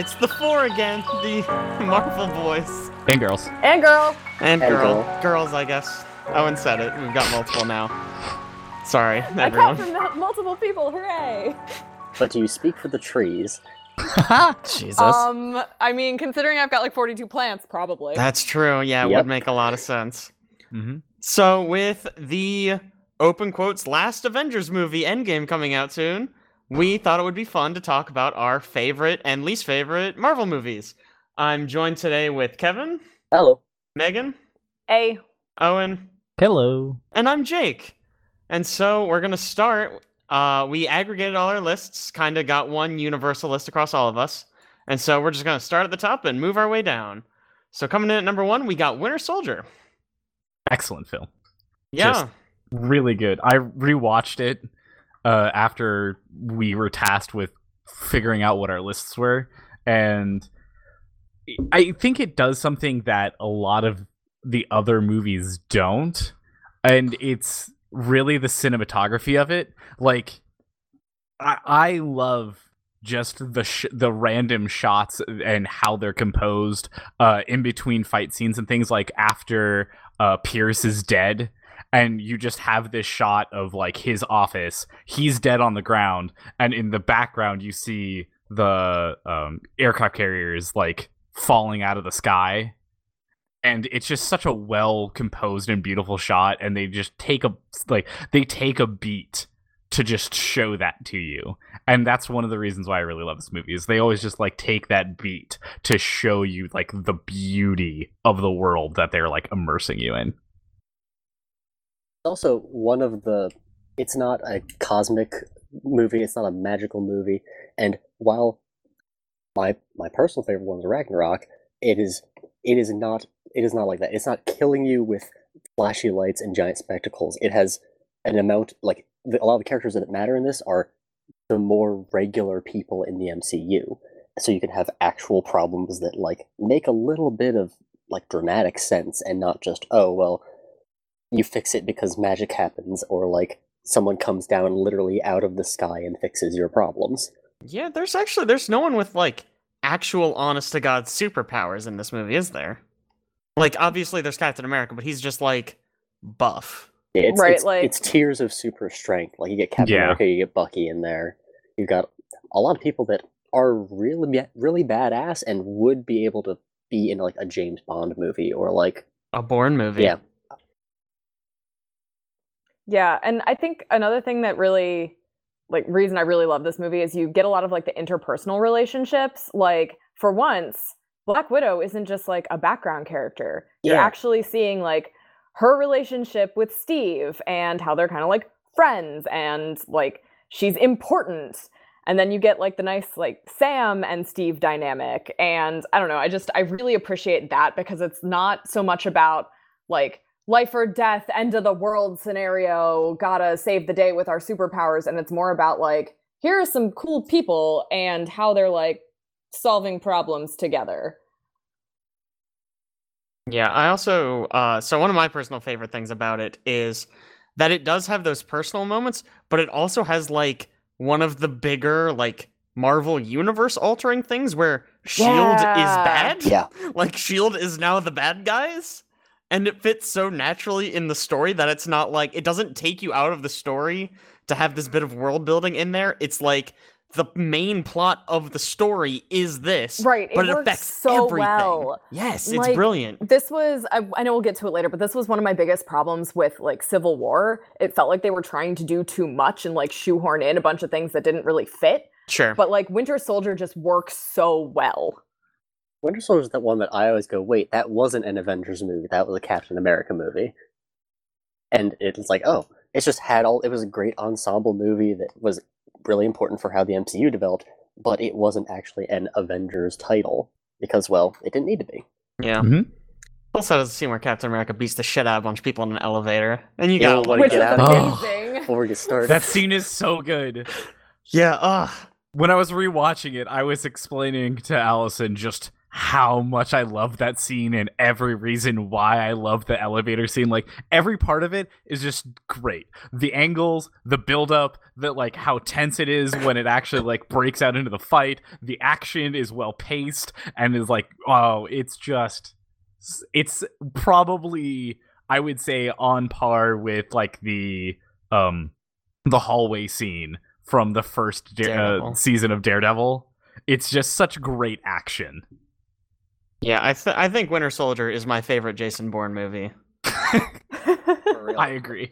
It's the four again, the Marvel boys And girls. And girl. and, And girl. girl. girls. I guess. Owen said it. We've got multiple now. Sorry, I everyone. count from multiple people. Hooray! But do you speak for the trees? Jesus. Um, I mean, considering I've got like 42 plants, probably. That's true. Yeah, it Yep. would make a lot of sense. Mm-hmm. So, with the open quotes last Avengers movie Endgame coming out soon, we thought it would be fun to talk about our favorite and least favorite Marvel movies. I'm joined today with Kevin, Hello. Megan, Hey. Owen, Hello. and I'm Jake. And so we're gonna start. Uh, we aggregated all our lists, kind of got one universal list across all of us, and so we're just gonna start at the top and move our way down. So coming in at number one, we got Winter Soldier. Excellent film. Yeah, Just- Really good. I rewatched it uh, after we were tasked with figuring out what our lists were, and I think it does something that a lot of the other movies don't, and it's really the cinematography of it. Like, I, I love just the sh- the random shots and how they're composed uh, in between fight scenes and things like after uh, Pierce is dead and you just have this shot of like his office he's dead on the ground and in the background you see the um, aircraft carriers like falling out of the sky. And it's just such a well composed and beautiful shot and they just take a like they take a beat to just show that to you. And that's one of the reasons why i really love this movie is they always just like take that beat to show you like the beauty of the world that they're like immersing you in Also, one of the. It's not a cosmic movie. It's not a magical movie. And while my my personal favorite one is Ragnarok, it is it is not it is not like that. It's not killing you with flashy lights and giant spectacles. It has an amount like the, a lot of the characters that matter in this are the more regular people in the MCU. So you can have actual problems that like make a little bit of like dramatic sense and not just oh well you fix it because magic happens or like someone comes down literally out of the sky and fixes your problems. yeah. There's actually there's no one with like actual honest to god superpowers in this movie, is there? Like obviously there's Captain America, but he's just like buff. Yeah, It's, Right, it's, like- it's tiers of super strength. Like you get Captain Yeah. America, you get Bucky in there. You've got a lot of people that are really really badass and would be able to be in like a James Bond movie or like A Bourne movie. yeah. Yeah, and I think another thing that really like reason I really love this movie is you get a lot of like the interpersonal relationships. Like for once, Black Widow isn't just like a background character. Yeah. You're actually seeing like her relationship with Steve and how they're kind of like friends and like she's important. And then you get like the nice like Sam and Steve dynamic. And I don't know, I just I really appreciate that because it's not so much about like life or death, end of the world scenario, gotta save the day with our superpowers. And it's more about like, here are some cool people and how they're like solving problems together. Yeah, I also uh so one of my personal favorite things about it is that it does have those personal moments, but it also has like one of the bigger like Marvel universe altering things where Shield Yeah. is bad. Yeah. Like Shield is now the bad guys. And it fits so naturally in the story that it's not like it doesn't take you out of the story to have this bit of world building in there. It's like the main plot of the story is this. Right, it But it, works affects so everything. well. Yes, it's Like, brilliant. This was, I, I know we'll get to it later, but this was one of my biggest problems with like Civil War. It felt like they were trying to do too much and like shoehorn in a bunch of things that didn't really fit. Sure. But like Winter Soldier just works so well. Winter Soldier is that one that I always go, wait, that wasn't an Avengers movie. That was a Captain America movie. And it's like, oh, it's just had all. It was a great ensemble movie that was really important for how the MCU developed, but it wasn't actually an Avengers title because, well, it didn't need to be. Yeah. Mhm. Also, there's a scene where Captain America beats the shit out of a bunch of people in an elevator, and you You got know, like, Wanna get out of here? amazing. Before we get started, that scene is so good yeah, ugh. when i was rewatching it i was explaining to allison just how much I love that scene and every reason why I love the elevator scene. Like every part of it is just great. The angles, the build up, the like how tense it is when it actually like breaks out into the fight. The action is well paced and is like, oh, it's just it's probably I would say on par with like the um the hallway scene from the first da- uh, season of Daredevil. It's just such great action. Yeah, I th- I think Winter Soldier is my favorite Jason Bourne movie. I agree.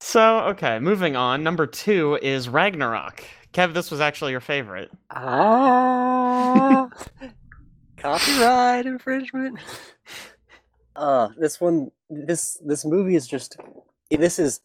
So, okay, moving on. Number two is Ragnarok. Kev, this was actually your favorite. Ah, copyright infringement. Uh, this one, this this movie is just. This is,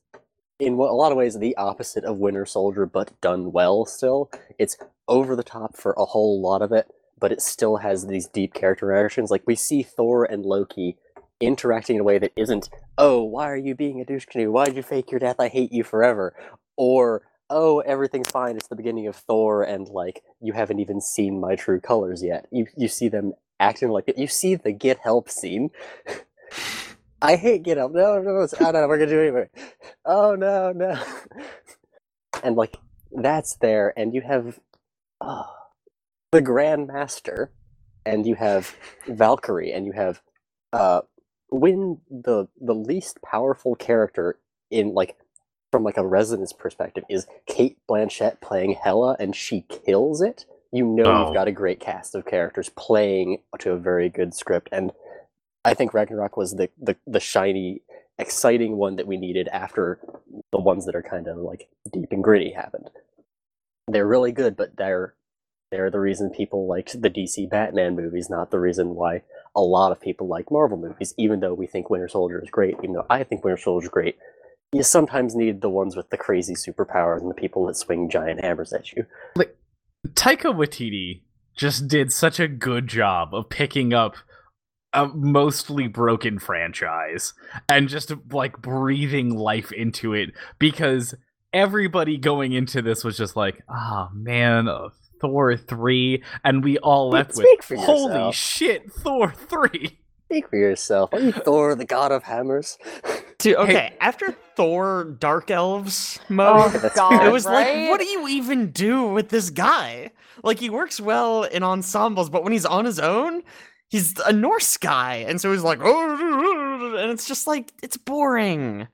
in a lot of ways, the opposite of Winter Soldier, but done well. Still, it's over the top for a whole lot of it, but it still has these deep character interactions. Like we see Thor and Loki interacting in a way that isn't, "Oh, why are you being a douche canoe? Why did you fake your death? I hate you forever," or oh, everything's fine. It's the beginning of Thor, and like you haven't even seen my true colors yet. You you see them acting like it. You see the get help scene. I hate get help. No, no, it's, oh, no, we're gonna do it anyway. Oh no, no. And like that's there, and you have uh, the Grand Master, and you have Valkyrie, and you have uh, when the the least powerful character in like from like a resonance perspective is Cate Blanchett playing Hela and she kills it, you know Oh. you've got a great cast of characters playing to a very good script. And I think Ragnarok was the the, the shiny, exciting one that we needed after the ones that are kind of like deep and gritty happened. They're really good, but they're they're the reason people liked the DC Batman movies, not the reason why a lot of people like Marvel movies, even though we think Winter Soldier is great, even though I think Winter Soldier is great. You sometimes need the ones with the crazy superpowers and the people that swing giant hammers at you. Like, Taika Waititi just did such a good job of picking up a mostly broken franchise and just like breathing life into it because everybody going into this was just like, oh man, uh, Thor 3 and we all left with Speak for holy yourself. shit, Thor 3. Speak for yourself. Are you Thor, the god of hammers? Dude, Hey- okay, after Thor Dark Elves oh mode, that's god, it was right? like, what do you even do with this guy? Like, he works well in ensembles, but when he's on his own, he's a Norse guy, and so he's like, oh, and it's just like, it's boring.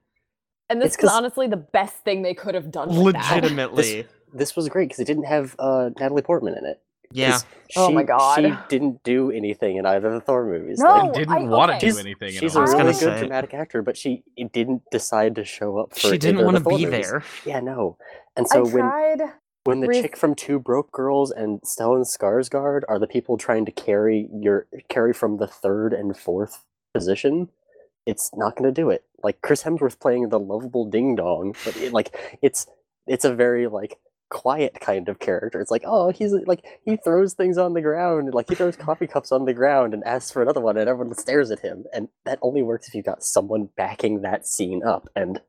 And this It's is 'cause- honestly the best thing they could have done. with that. Legitimately. This was great because it didn't have uh, Natalie Portman in it. Yeah. Oh my God. She didn't do anything in either of the Thor movies. No, Like, didn't I- want to okay. do she's, anything. in she's a was gonna really good say- dramatic actor, but she didn't decide to show up for She didn't want to be there. Yeah, no. And so I when tried. when the Reese- chick from Two Broke Girls and Stellan Skarsgård are the people trying to carry your carry from the third and fourth position, it's not going to do it. Like Chris Hemsworth playing the lovable ding dong, but it, like it's it's a very like quiet kind of character. It's like oh he's like he throws things on the ground, like he throws coffee cups on the ground and asks for another one, and everyone stares at him. And that only works if you've got someone backing that scene up and.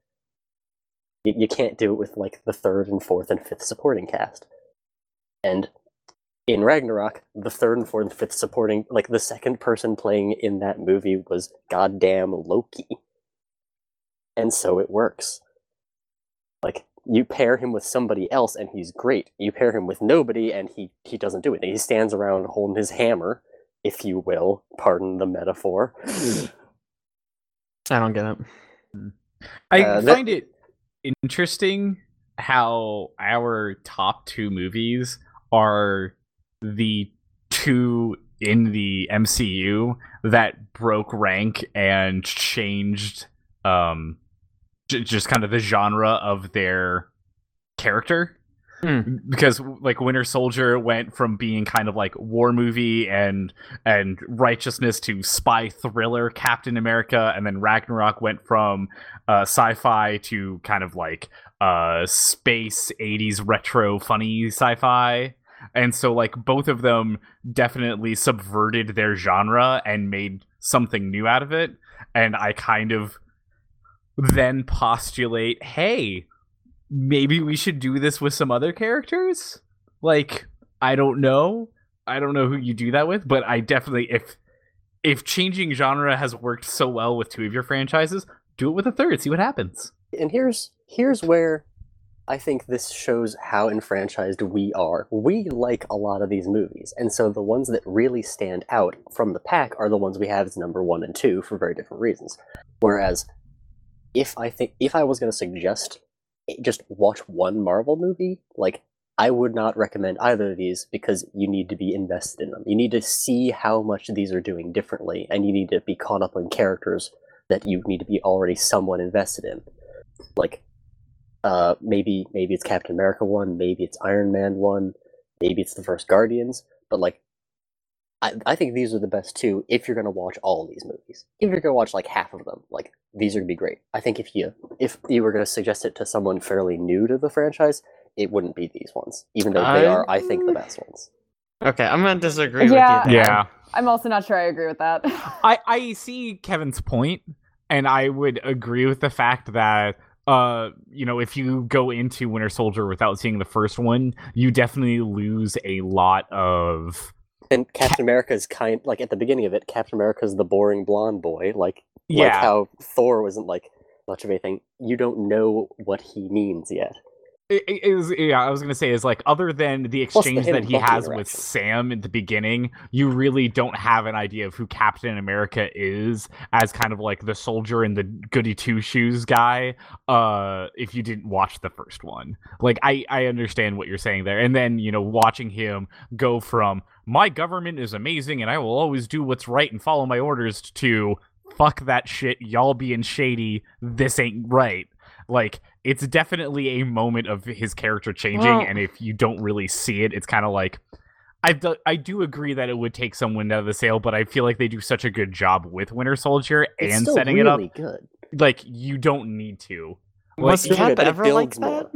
You, you can't do it with like the third and fourth and fifth supporting cast. And in Ragnarok, the third and fourth and fifth supporting, like the second person playing in that movie was goddamn Loki. And so it works. Like you pair him with somebody else and he's great. You pair him with nobody and he he doesn't do it. He stands around holding his hammer, if you will, pardon the metaphor. I don't get it. I Uh, that- find it interesting how our top two movies are the two in the MCU that broke rank and changed um j- just kind of the genre of their character. Hmm. because like Winter Soldier went from being kind of like war movie and and righteousness to spy thriller Captain America and then Ragnarok went from uh sci-fi to kind of like uh space 80s retro funny sci-fi. And so like both of them definitely subverted their genre and made something new out of it. And I kind of then postulate hey maybe we should do this with some other characters like i don't know I don't know who you do that with, but I definitely if if changing genre has worked so well with two of your franchises, do it with a third. See what happens. And here's here's where I think this shows how enfranchised we are. We like a lot of these movies, and so the ones that really stand out from the pack are the ones we have as number one and two for very different reasons. Whereas, if I think if I was going to suggest eh, just watch one Marvel movie, like I would not recommend either of these because you need to be invested in them. You need to see how much these are doing differently, and you need to be caught up on characters that you need to be already somewhat invested in. Like uh, maybe maybe it's Captain America one, maybe it's Iron Man one, maybe it's the first Guardians. But like, I I think these are the best two if you're gonna watch all of these movies. If you're gonna watch like half of them, like these are gonna be great. I think if you if you were gonna suggest it to someone fairly new to the franchise, it wouldn't be these ones, even though they I- are I think the best ones. Okay, I'm gonna disagree Yeah. with you. there. Yeah. I'm also not sure I agree with that. I I see Kevin's point, and I would agree with the fact that uh you know if you go into Winter Soldier without seeing the first one, you definitely lose a lot of And Captain America's kind like at the beginning of it, Captain America's the boring blonde boy, like like yeah. how Thor wasn't like much of anything. You don't know what he means yet. Is yeah i was gonna say is like other than the Plus the exchange that he has with sam at the beginning you really don't have an idea of who captain america is as kind of like the soldier and the goody two shoes guy uh if you didn't watch the first one. Like i i understand what you're saying there. And then you know watching him go from my government is amazing and i will always do what's right and follow my orders to fuck that shit. Y'all being shady. This ain't right. Like it's definitely a moment of his character changing Well- and if you don't really see it it's kind of like I do, I do agree that it would take some wind out of the sail, but I feel like they do such a good job with Winter Soldier It's and still setting really it up. good. Like you don't need to. Was Like, Cap but it ever like builds that?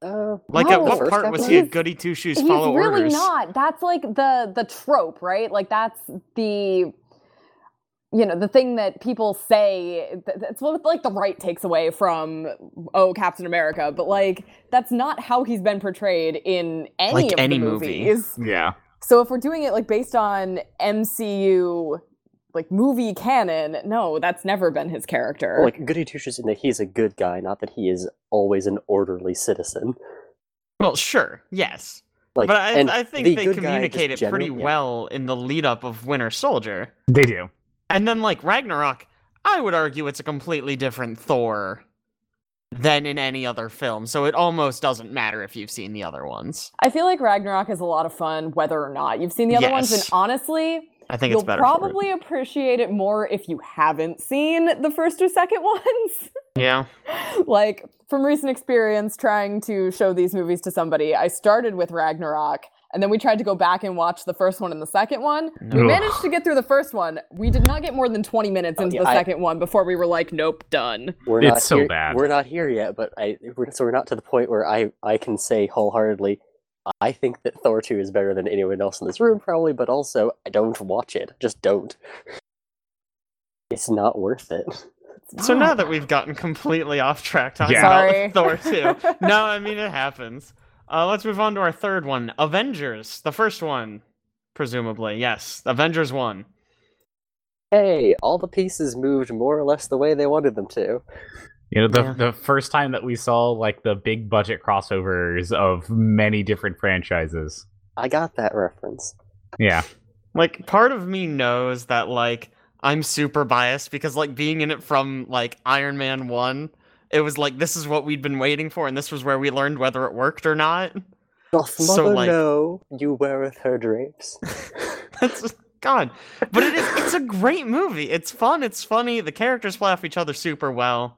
more. Uh, Like No. at what part was he a America? goody two shoes He's really orders? not. That's like the the trope, right? Like that's the you know the thing that people say. th- That's what like the right takes away from oh Captain America, but like that's not how he's been portrayed in any Like of any the movie. movies. Yeah. So if we're doing it like based on MCU like movie canon, no, that's never been his character. like Goody Two Shoes in that he's a good guy, not that he is always an orderly citizen. Well, sure, yes, Like, but I, I think the they communicate it pretty yeah. well in the lead up of Winter Soldier, They do. And then like Ragnarok. I would argue it's a completely different Thor than in any other film, so it almost doesn't matter if you've seen the other ones. I feel like Ragnarok is a lot of fun whether or not you've seen the other ones, and honestly, I think You'll it's better. for it. probably appreciate it more if you haven't seen the first or second ones. yeah. like from recent experience trying to show these movies to somebody, I started with Ragnarok and then we tried to go back and watch the first one and the second one. We Ugh. managed to get through the first one. We did not get more than 20 minutes Oh, into yeah, the I- second one before we were like, nope, done. We're It's not so here, bad. We're not here yet, but I we're, so we're not to the point where I I can say wholeheartedly. I think that Thor 2 is better than anyone else in this room, probably, but also I don't watch it. Just don't. It's not worth it. So now that we've gotten completely off track talking Yeah. Sorry. about Thor 2, no, I mean it happens. Uh, let's move on to our third one, Avengers, the first one, presumably. Yes, Avengers one. Hey, all the pieces moved more or less the way they wanted them to. You know, the Yeah. the first time that we saw like the big budget crossovers of many different franchises. I got that reference. Yeah. Like part of me knows that like I'm super biased because like being in it from like Iron Man 1, it was like this is what we'd been waiting for and this was where we learned whether it worked or not. Doth So, mother like- know you weareth her drapes? That's God. But it is it's a great movie. It's fun, it's funny, the characters play off each other super well.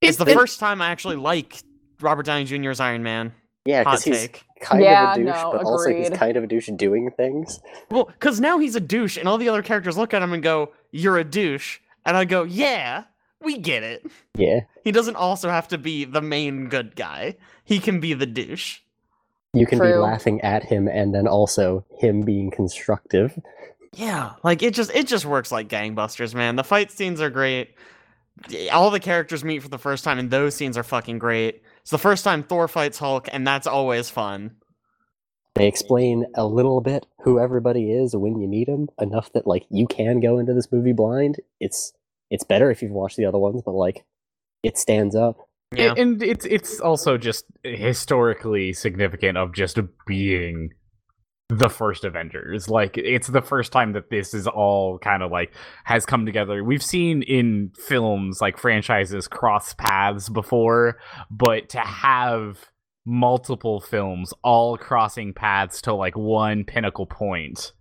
It's the it- first time I actually like Robert Downey Jr.'s Iron Man. Yeah, because he's take. kind Yeah, of a douche, no, but also he's kind of a douche doing things. Well, because now he's a douche, and all the other characters look at him and go, You're a douche. And I go, Yeah, we get it. Yeah. He doesn't also have to be the main good guy. He can be the douche. You can be laughing at him and then also him being constructive. Yeah, like it just it just works like gangbusters, man. The fight scenes are great. All the characters meet for the first time, and those scenes are fucking great. It's the first time Thor fights Hulk, and that's always fun. They explain a little bit who everybody is when you meet them, enough that like you can go into this movie blind. It's it's better if you've watched the other ones, but like it stands up. Yeah. And it's it's also just historically significant of just being the first Avengers. Like it's the first time that this is all kind of like has come together. We've seen in films like franchises cross paths before, but to have multiple films all crossing paths to like one pinnacle point.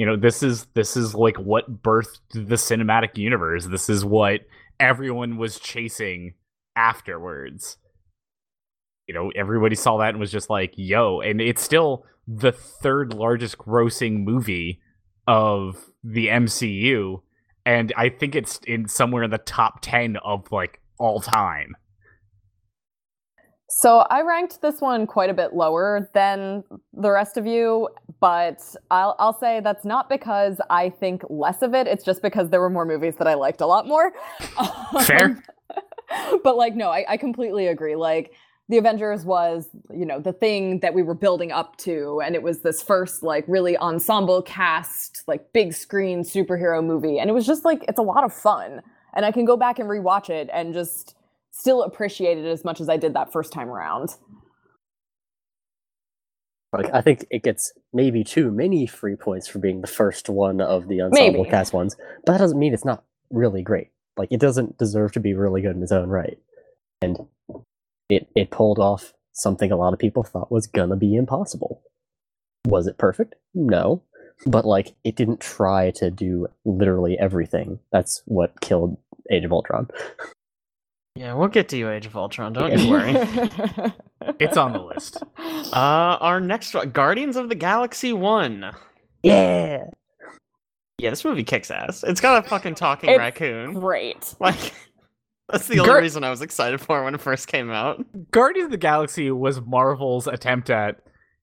You know, this is this is like what birthed the cinematic universe. This is what everyone was chasing afterwards. You know, everybody saw that and was just like, "Yo!" And it's still the third largest grossing movie of the MCU, and I think it's in somewhere in the top ten of like all time. So I ranked this one quite a bit lower than the rest of you, but I'll I'll say that's not because I think less of it. It's just because there were more movies that I liked a lot more. Fair. Um, but like no, I, I completely agree. Like the Avengers was, you know, the thing that we were building up to, and it was this first like really ensemble cast, like big screen superhero movie, and it was just like it's a lot of fun, and I can go back and rewatch it and just still appreciate it as much as I did that first time around. Like I think it gets maybe too many free points for being the first one of the ensemble Maybe. cast ones, but that doesn't mean it's not really great. Like it doesn't deserve to be really good in its own right, and it it pulled off something a lot of people thought was gonna be impossible. Was it perfect? No, but like it didn't try to do literally everything. That's what killed Age of Ultron. Yeah, we'll get to you, Age of Ultron. Don't you worry. It's on the list. Uh, our next one, Guardians of the Galaxy One. Yeah. Yeah, this movie kicks ass. It's got a fucking talking It's raccoon. Great. Like, that's the only Gar- reason I was excited for it when it first came out. Guardians of the Galaxy was Marvel's attempt at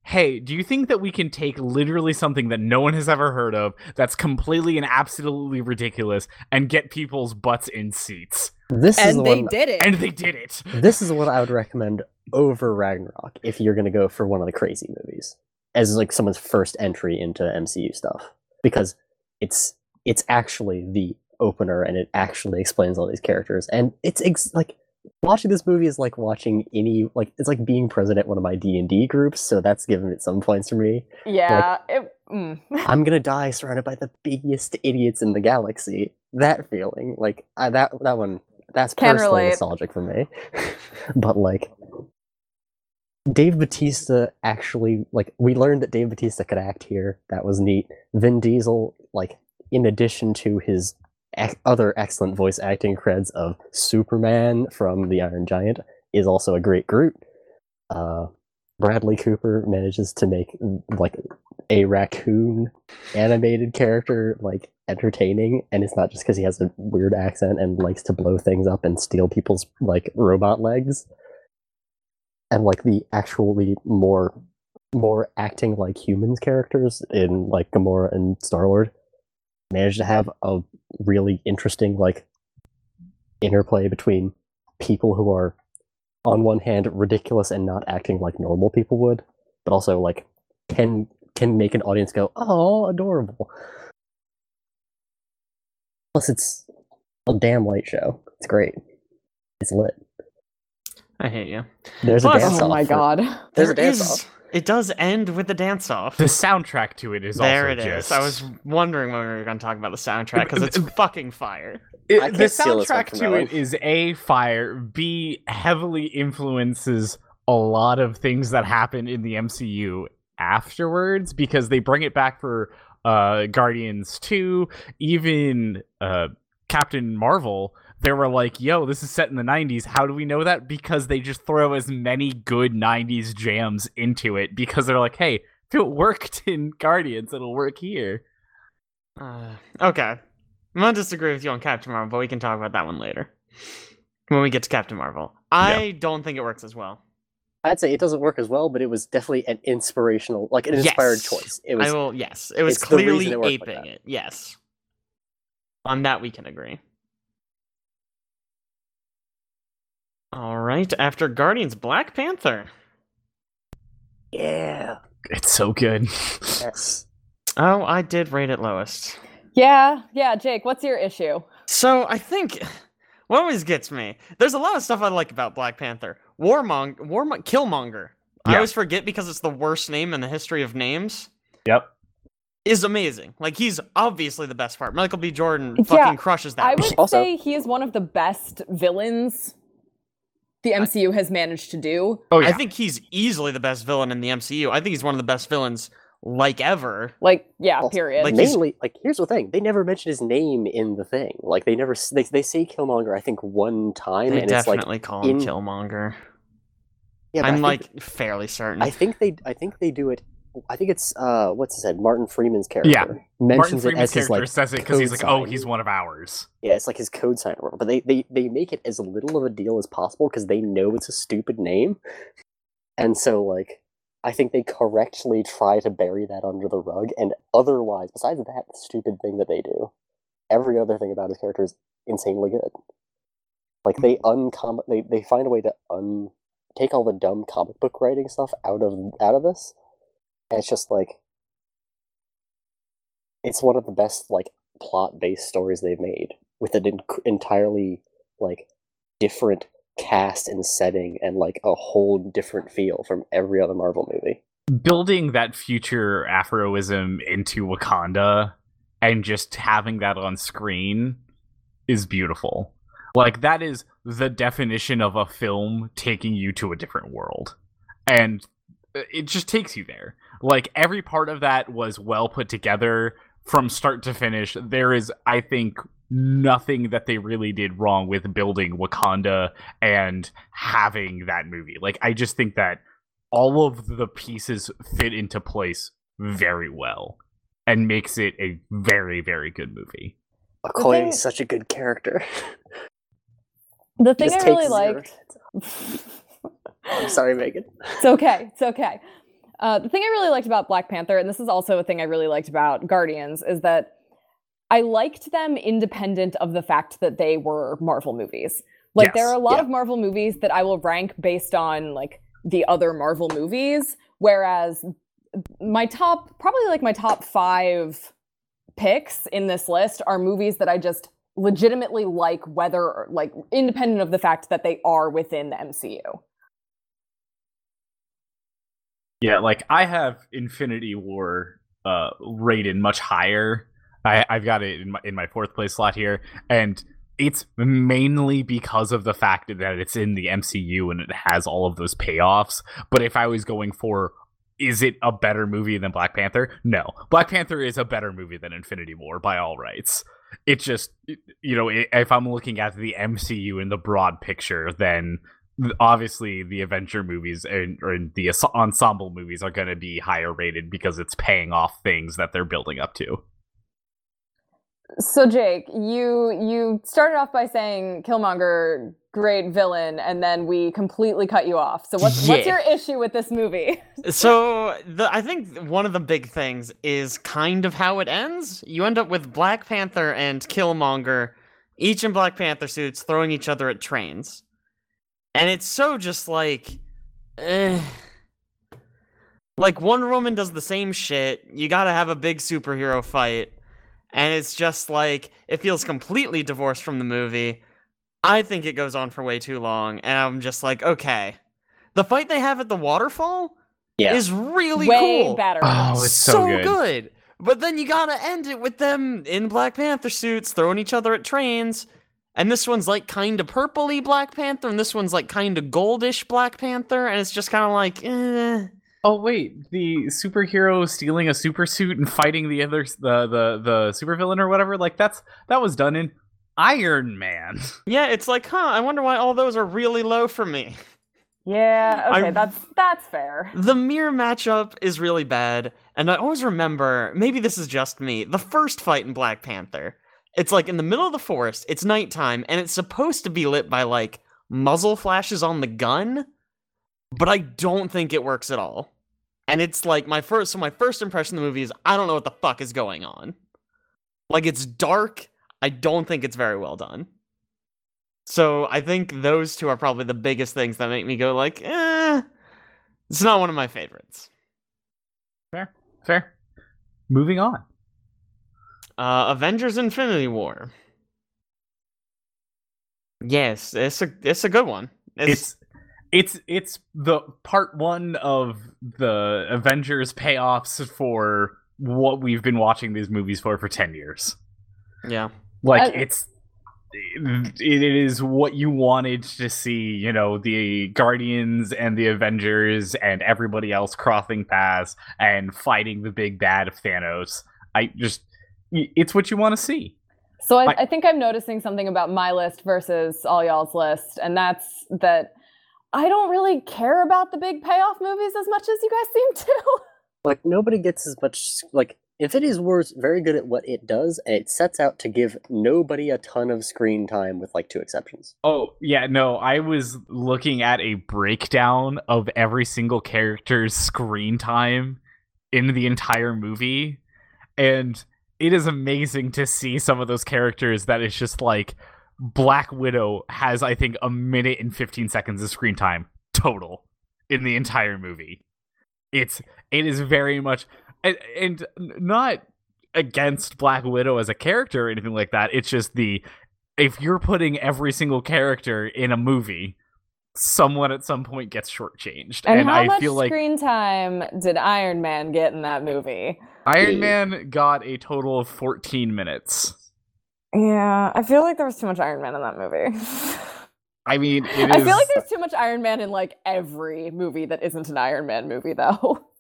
hey, do you think that we can take literally something that no one has ever heard of, that's completely and absolutely ridiculous, and get people's butts in seats? This is the they one. did it. And they did it. this is what I would recommend over Ragnarok if you're going to go for one of the crazy movies as like someone's first entry into MCU stuff because it's it's actually the opener and it actually explains all these characters and it's ex- like watching this movie is like watching any like it's like being present at one of my D&D groups so that's given it some points for me. yeah. it, mm. I'm to die surrounded by the biggest idiots in the galaxy. That feeling like I, that that one that's Can personally relate. nostalgic for me. but like Dave Batista actually like we learned that Dave Batista could act here. That was neat. Vin Diesel like in addition to his ec- other excellent voice acting creds of Superman from The Iron Giant is also a great Groot. Uh Bradley Cooper manages to make like a raccoon animated character like entertaining and it's not just because he has a weird accent and likes to blow things up and steal people's like robot legs and like the actually more more acting like humans characters in like Gamora and Star Lord managed to have a really interesting like interplay between people who are on one hand ridiculous and not acting like normal people would but also like can can make an audience go oh adorable. Plus it's a damn light show. It's great. It's lit. I hate you. there's a Plus- dance oh off my for- god. there's a dance is- off It does end with the dance off. The soundtrack to it is There also it is. just... I was wondering when we were going to talk about the soundtrack because it's fucking fire. It- the can't steal this one soundtrack to it is a fire. B heavily influences a lot of things that happen in the MCU afterwards because they bring it back for uh Guardians 2, even uh Captain Marvel. They were like, "Yo, this is set in the 90s. How do we know that? Because they just throw as many good 90s jams into it because they're like, "Hey, if it worked in Guardians, it'll work here." Uh, okay. I'm going to disagree with you on Captain Marvel, but we can talk about that one later. When we get to Captain Marvel. I don't think it works as well. I'd say it doesn't work as well, but it was definitely an inspirational, like an inspired Yes. choice. It was I will, yes. It was it's the reason clearly it worked like aping it. Yes. On that, we can agree. All right. After Guardians, Black Panther. yeah. It's so good. Yes. Oh, I did rate it lowest. Yeah, yeah, Jake, what's your issue? So I think what always gets me. There's a lot of stuff I like about Black Panther. Warmong, Warmong, Killmonger. I always forget because it's the worst name in the history of names. Yep. Is amazing. Like he's obviously the best part. Michael B. Jordan Yeah, fucking crushes that. I would Also- say he is one of the best villains the MCU has managed to do. Oh yeah. I think he's easily the best villain in the MCU. I think he's one of the best villains like ever. Like, yeah, Also, period. like, Mainly, like here's the thing: they never mention his name in the thing. Like they never they they say Killmonger. I think one time, They and it's like definitely call him in- Killmonger. yeah. I I'm think- like fairly certain. I think they I think they do it. I think it's uh what's his head Martin Freeman's character Martin mentions it Freeman's as his like says it because he's like, oh, sign. he's one of ours. yeah it's like his code sign. But they they they make it as little of a deal as possible because they know it's a stupid name, and so like I think they correctly try to bury that under the rug. And otherwise, besides that stupid thing that they do, every other thing about his character is insanely good. Like they uncom they they find a way to un take all the dumb comic book writing stuff out of out of this, and it's just like it's one of the best like plot based stories they've made with an en- entirely like different cast and setting and like a whole different feel from every other Marvel movie. Building that future Afroism into Wakanda and just having that on screen is beautiful. Like that is the definition of a film taking you to a different world. And uh, it just takes you there. Like every part of that was well put together from start to finish. There is I think nothing that they really did wrong with building Wakanda and having that movie. Like I just think that all of the pieces fit into place very well and makes it a very very good movie. Okoye thing- is such a good character. the thing I really takes liked. I'm sorry, Megan. it's okay. It's okay. Uh, the thing I really liked about Black Panther, and this is also a thing I really liked about Guardians, is that I liked them independent of the fact that they were Marvel movies. Like there are a lot yeah. of Marvel movies that I will rank based on like the other Marvel movies, whereas my top, probably like my top five picks in this list are movies that I just legitimately like, whether like independent of the fact that they are within the MCU. Yeah, like I have Infinity War uh rated much higher. I I've got it in my in my fourth place slot here and it's mainly because of the fact that it's in the MCU and it has all of those payoffs. But if I was going for is it a better movie than Black Panther? No. Black Panther is a better movie than Infinity War by all rights. It just you know, if I'm looking at the MCU in the broad picture, then obviously the adventure movies and or the ensemble movies are going to be higher rated because it's paying off things that they're building up to. So Jake, you you started off by saying Killmonger great villain and then we completely cut you off. So what's what's your issue with this movie? So the I think one of the big things is kind of how it ends. You end up with Black Panther and Killmonger, each in Black Panther suits, throwing each other at trains, and it's so just like, eh. like Wonder Woman does the same shit. You gotta have a big superhero fight, and it's just like it feels completely divorced from the movie. I think it goes on for way too long, and I'm just like, okay. The fight they have at the waterfall Yeah. is really Way cool. better. Oh, it's so good. But then you gotta end it with them in Black Panther suits throwing each other at trains. And this one's like kind of purpley Black Panther, and this one's like kind of goldish Black Panther, and it's just kind of like, eh. Oh wait, the superhero stealing a super suit and fighting the other the the the supervillain or whatever, like that's that was done in Iron Man. Yeah, it's like, huh, I wonder why all those are really low for me. yeah, okay, I- that's that's fair. The mirror matchup is really bad, and I always remember, maybe this is just me, the first fight in Black Panther. It's like in the middle of the forest, it's nighttime, and it's supposed to be lit by like muzzle flashes on the gun, but I don't think it works at all. And it's like my first so my first impression of the movie is I don't know what the fuck is going on. Like it's dark, I don't think it's very well done. So I think those two are probably the biggest things that make me go like, eh, it's not one of my favorites. Fair. Fair. Moving on. Uh, Avengers: Infinity War. Yes, it's a it's a good one. It's, It's it's it's the part one of the Avengers payoffs for what we've been watching these movies for for 10 years. yeah. Like Uh, it's it it is what you wanted to see, you know, the Guardians and the Avengers and everybody else crossing paths and fighting the big bad of Thanos. I just y- it's what you want to see. So I, I- I think I'm noticing something about my list versus all y'all's list, and that's that I don't really care about the big payoff movies as much as you guys seem to. like nobody gets as much like Infinity War is very good at what it does, and it sets out to give nobody a ton of screen time, with like two exceptions. Oh, yeah, no, I was looking at a breakdown of every single character's screen time in the entire movie, and it is amazing to see some of those characters that is just like Black Widow has, I think, a minute and 15 seconds of screen time total in the entire movie. It's it is very much and, and not against Black Widow as a character or anything like that. It's just the if you're putting every single character in a movie, someone at some point gets shortchanged. And, And, how I much feel like screen time did Iron Man get in that movie? Iron Man got a total of 14 minutes. Yeah, I feel like there was too much Iron Man in that movie. I mean, it I feel like there's too much Iron Man in like every movie that isn't an Iron Man movie, though.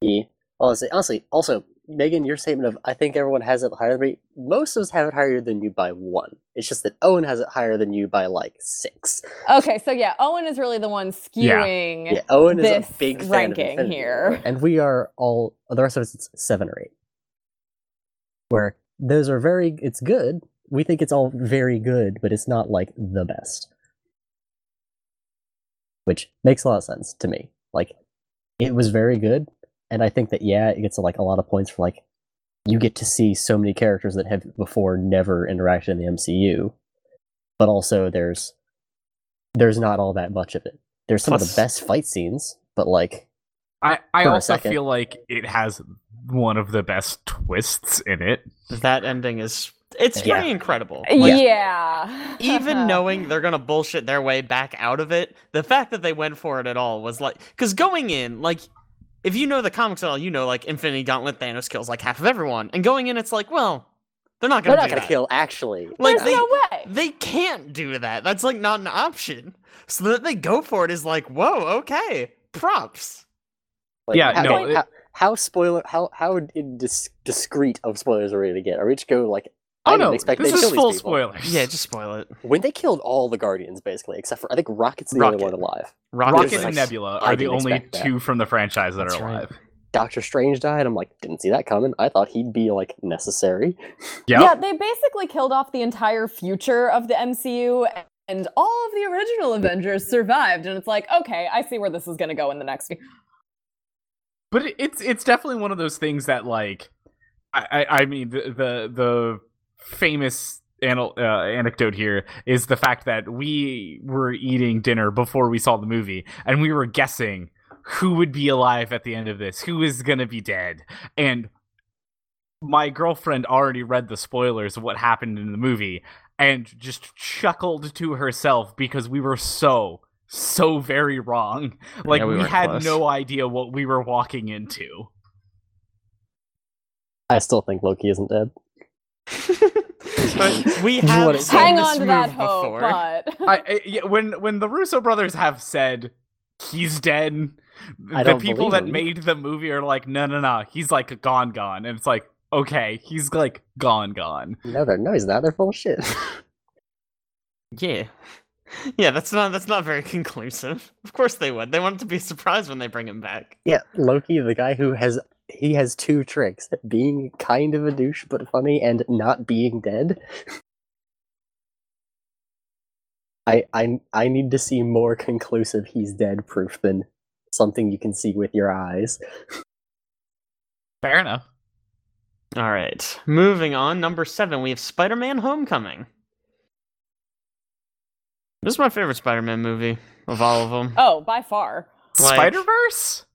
Yeah. Honestly, honestly, also Megan, your statement of I think everyone has it higher than me. Most of us have it higher than you by one. It's just that Owen has it higher than you by like six. Okay, so yeah, Owen is really the one skewing Yeah, Owen is this a big fan ranking Infinity here. And we are all the rest of us. It's seven or eight. Where those are very, it's good. We think it's all very good, but it's not like the best. Which makes a lot of sense to me. Like, it was very good, and I think that yeah, it gets like a lot of points for like you get to see so many characters that have before never interacted in the MCU, but also there's there's not all that much of it. There's some of the best fight scenes, but like I, I also second. feel like it has one of the best twists in it. That ending is it's Yeah. pretty incredible. yeah. Even knowing they're gonna bullshit their way back out of it, the fact that they went for it at all was like, because going in, like, if you know the comics at all, you know, like Infinity Gauntlet, Thanos kills like half of everyone, and going in, it's like, well, they're not they're gonna not do gonna that. kill actually. Like there's they, no way. they can't do that. That's like not an option. So that they go for it is like, whoa, okay, props. Like, Yeah, how, no, okay, it- how, how spoiler how how dis- discreet of spoilers are we gonna get? Are we just go like I Oh didn't no, expect this they'd is full spoilers. Yeah, just spoil it. When they killed all the Guardians, basically, except for I think Rocket's the only Rocket. one alive. Rocket, Rocket and like- Nebula are the only two from the franchise that That's are right. alive. Doctor Strange died. I'm like, didn't see that coming. I thought he'd be like necessary. Yep. Yeah, they basically killed off the entire future of the MCU, and all of the original Avengers survived. And it's like, okay, I see where this is going to go in the next. but it's it's definitely one of those things that like I I, I mean the the, the famous anal- uh, anecdote here is the fact that we were eating dinner before we saw the movie and we were guessing who would be alive at the end of this who is gonna be dead and my girlfriend already read the spoilers of what happened in the movie and just chuckled to herself because we were so so very wrong like we we, had close. no idea what we were walking into I still think Loki isn't dead. but we What have it- seen Hang this on to that move hope, before. but I, I yeah, when when the Russo brothers have said he's dead, I the people that them. made the movie are like, no, no, no, he's like gone, gone, and it's like, okay, he's like gone, gone. No, they're no, he's not. They're full of shit. Yeah. Yeah, that's not that's not very conclusive. Of course they would. They want it to be a surprise when they bring him back. yeah, Loki, the guy who has he has two tricks: being kind of a douche but funny, and not being dead. I I I need to see more conclusive he's dead proof than something you can see with your eyes. Fair enough. All right. Moving on, number 7, we have Spider-Man Homecoming. This is my favorite Spider-Man movie of all of them. oh, by far. Like- Spider Verse.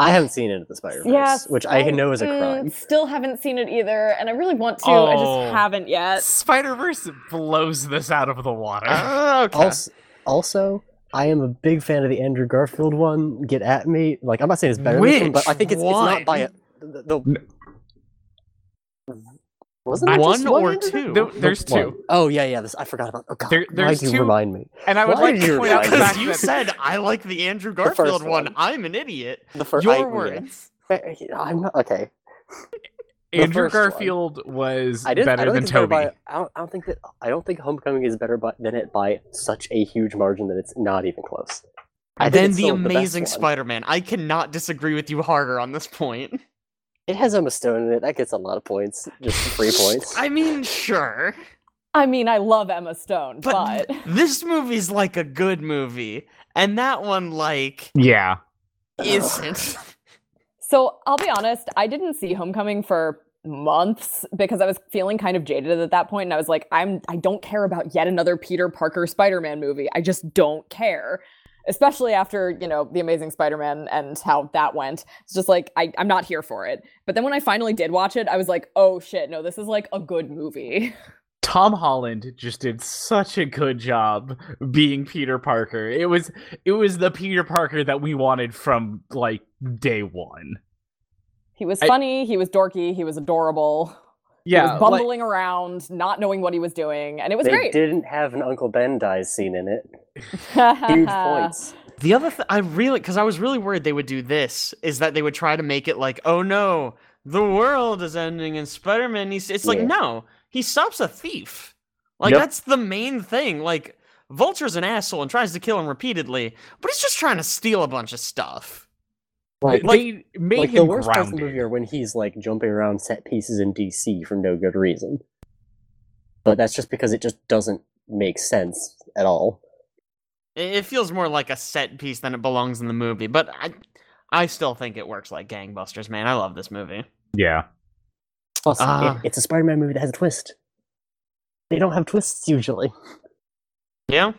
I haven't seen Into the Spider Verse, Yes, which I know is a crime. Still haven't seen it either, and I really want to. I Oh. just haven't yet. Spider Verse blows this out of the water. Oh, okay. Also, also, I am a big fan of the Andrew Garfield one. Get at me! Like I'm not saying it's better than this one, but I think it's, it's not by a, one? the. the wasn't it One just or Andrew two? There- there's one. two. Oh yeah, yeah. This I forgot about. Oh god, There- why there's do you two- remind me? And I would Why like to point out the remind me? fact you said I like the Andrew The Garfield one. one. I'm an idiot. The first. Your I, words. Eh, eh, yeah, I'm not okay. Andrew first one. Garfield was I didn't. I better than think it's better Tobey. by. I don't, I don't think that. I don't think Homecoming is better by, than it by such a huge margin that it's not even close. I then the Amazing one. Spider-Man. I cannot disagree with you harder on this point. It has Emma Stone in it. That gets a lot of points. Just three points. I mean, sure, I mean, I love Emma Stone, but, but, this movie's like a good movie, and that one like Yeah. isn't. so I'll be honest, I didn't see Homecoming for months because I was feeling kind of jaded at that point, and I was like, I'm I don't care about yet another Peter Parker Spider-Man movie. I just don't care. Especially after, you know, The Amazing Spider-Man and how that went. It's just like I, I'm not here for it. But then when I finally did watch it, I was like, oh shit, no, this is like a good movie. Tom Holland just did such a good job being Peter Parker. It was it was the Peter Parker that we wanted from like day one. He was I- funny, he was dorky, he was adorable. He Yeah, was like- bumbling around, not knowing what he was doing, and it was they great. didn't have an Uncle Ben dies scene in it. Huge points. The other thing I really, because I was really worried they would do this, is that they would try to make it like, oh no, the world is ending and Spider-Man needs. It's like no, he stops a thief. Like Yep. that's the main thing. Like Vulture's an asshole and tries to kill him repeatedly, but he's just trying to steal a bunch of stuff. Like, they made like him the worst parts of grounded. the movie are when he's like jumping around set pieces in DC for no good reason. But that's just because it just doesn't make sense at all. It, it feels more like a set piece than it belongs in the movie, but I, I still think it works like gangbusters. Man, I love this movie. Yeah. Plus, it- Ah. it's a Spider-Man movie that has a twist. They don't have twists usually. Yeah.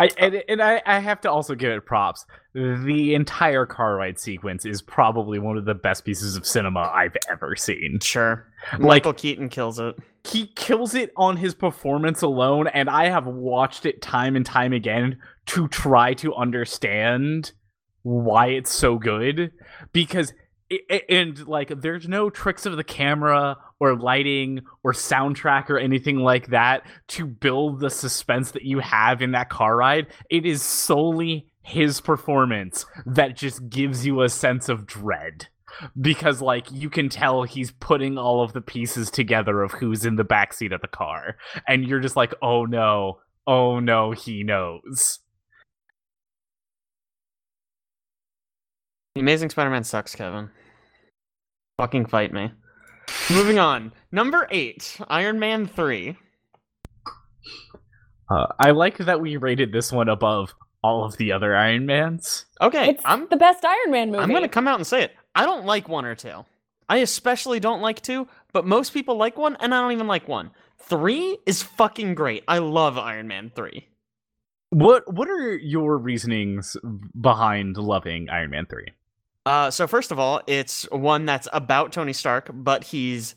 I and, and I, I have to also give it props. The entire car ride sequence is probably one of the best pieces of cinema I've ever seen. Sure. Like- Michael Keaton kills it. He kills it on his performance alone, and I have watched it time and time again to try to understand why it's so good. Because and like there's no tricks of the camera or lighting or soundtrack or anything like that to build the suspense that you have in that car ride. It is solely his performance that just gives you a sense of dread because like you can tell he's putting all of the pieces together of who's in the backseat of the car and you're just like oh no oh no he knows Amazing Spider-Man sucks, Kevin. Fucking fight me. Moving on. Number eight, Iron Man 3. uh, i like that we rated this one above all of the other iron mans Okay, it's I'm the best Iron Man movie. I'm gonna come out and say it. I don't like one or two. I especially don't like two, but most people like one, and I don't even like one. Three is fucking great. I love Iron Man 3. what what are your reasonings behind loving iron man 3 Uh, so first of all, it's one that's about Tony Stark, but he's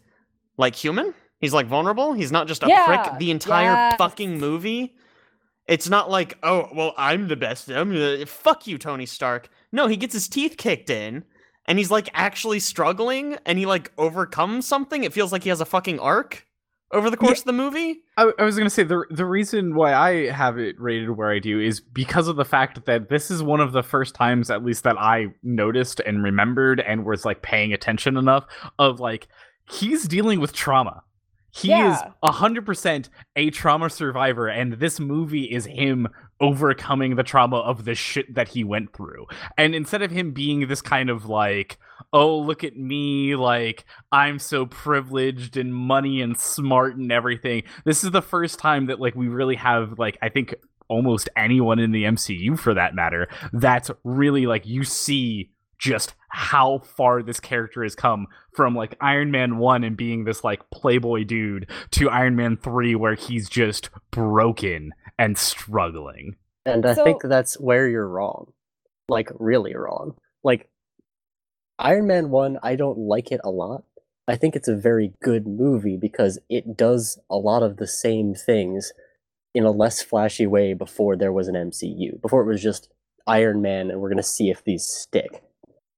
like human. He's like vulnerable. He's not just a Yeah, prick the entire yes. fucking movie. It's not like, oh, well, I'm the best. I'm the fuck you, Tony Stark. No, he gets his teeth kicked in, and he's like actually struggling, and he like overcomes something. It feels like he has a fucking arc over the course of the movie. I, I was gonna say the the reason why I have it rated where I do is because of the fact that this is one of the first times, at least that I noticed and remembered and was like paying attention enough of like he's dealing with trauma. He is Yeah. a hundred percent a trauma survivor, and this movie is him overcoming the trauma of the shit that he went through. And instead of him being this kind of like, oh look at me, like I'm so privileged and money and smart and everything. This is the first time that like we really have like I think almost anyone in the MCU for that matter that's really like you see just how far this character has come from like Iron Man 1 and being this like playboy dude to Iron Man 3 where he's just broken and struggling. And I So- think that's where you're wrong. Like really wrong. Like Iron Man 1, I don't like it a lot. I think it's a very good movie because it does a lot of the same things in a less flashy way before there was an MCU. Before it was just Iron Man and we're going to see if these stick.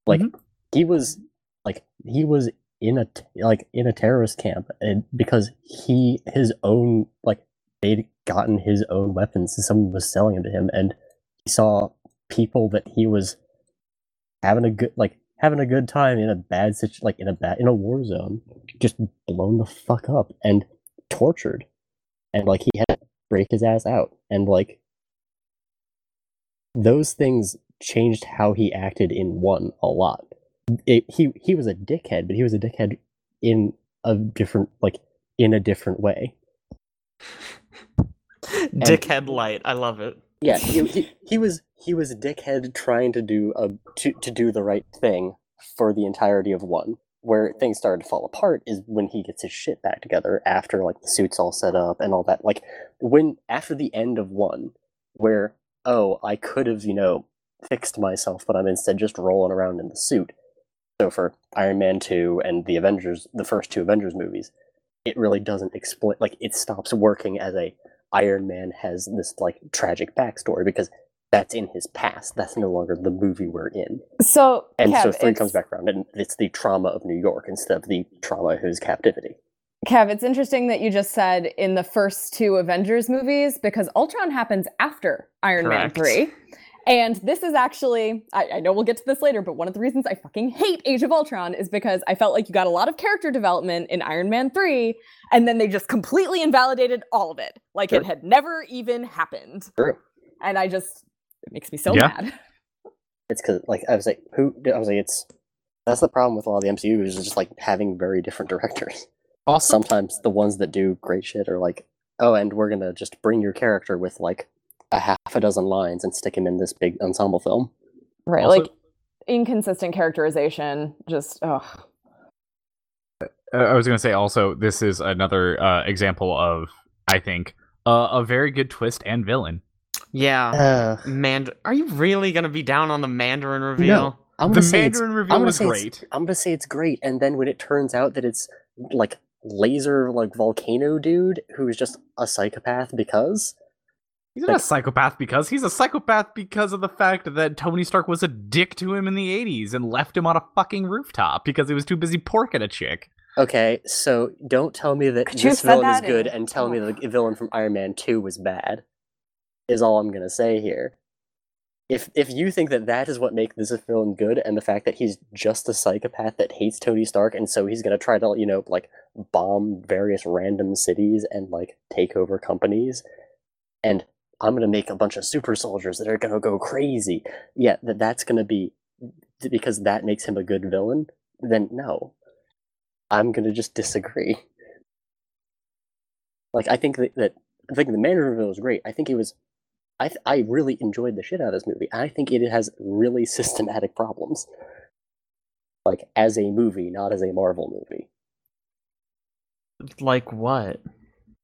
Like Mhm. he was like he was in a like in a terrorist camp and because he his own like they'd gotten his own weapons and someone was selling them to him and he saw people that he was having a good like having a good time in a bad situation, like in a bad in a war zone just blown the fuck up and tortured and like he had to break his ass out and like those things changed how he acted in one a lot it, he he was a dickhead but he was a dickhead in a different like in a different way Dickhead light. I love it. Yeah, he, he, he was he was a dickhead trying to do a to, to do the right thing for the entirety of one. Where things started to fall apart is when he gets his shit back together after like the suit's all set up and all that. Like when after the end of one, where oh I could have you know fixed myself, but I'm instead just rolling around in the suit. So for Iron Man two and the Avengers, the first two Avengers movies, it really doesn't explain. Like it stops working as a Iron Man has this like tragic backstory because that's in his past. That's no longer the movie we're in. So, And Kev, so three comes back around and it's the trauma of New York instead of the trauma of his captivity. Kev, it's interesting that you just said in the first two Avengers movies because Ultron happens after Iron Correct. Man 3. And this is actually, I, I know we'll get to this later, but one of the reasons I fucking hate Age of Ultron is because I felt like you got a lot of character development in Iron Man 3, and then they just completely invalidated all of it. Like Sure. it had never even happened. True. And I just, it makes me so Yeah. mad. It's because like I was like, who? I was like, it's that's the problem with a lot of the MCU is just like having very different directors. Also, Sometimes the ones that do great shit are like, oh, and we're gonna just bring your character with like a half a dozen lines and stick him in this big ensemble film. Right. Also- like inconsistent characterization, just, ugh. uh, I was going to say also, this is another uh, example of, I think, uh, a very good twist and villain. Yeah. Uh, Mand are you really gonna be down on the Mandarin reveal? I'm The gonna say Mandarin reveal was great. I'm gonna say it's great, and then when it turns out that it's like laser like volcano dude who is just a psychopath because He's not a psychopath because he's a psychopath because of the fact that Tony Stark was a dick to him in the 80s and left him on a fucking rooftop because he was too busy porking a chick. okay, so don't tell me that Could this said villain is good and tell me the villain from Iron Man Two was bad. Is all I'm gonna say here. If if you think that that is what makes this villain good, and the fact that he's just a psychopath that hates Tony Stark, and so he's gonna try to you know like bomb various random cities and like take over companies, and I'm gonna make a bunch of super soldiers that are gonna go crazy. Yeah, that that's gonna be because that makes him a good villain. Then no, I'm gonna just disagree. Like I think that, that I think the Mandarin reveal was great. I think it was. I th- I really enjoyed the shit out of this movie. I think it has really systematic problems. Like as a movie, not as a Marvel movie. Like what?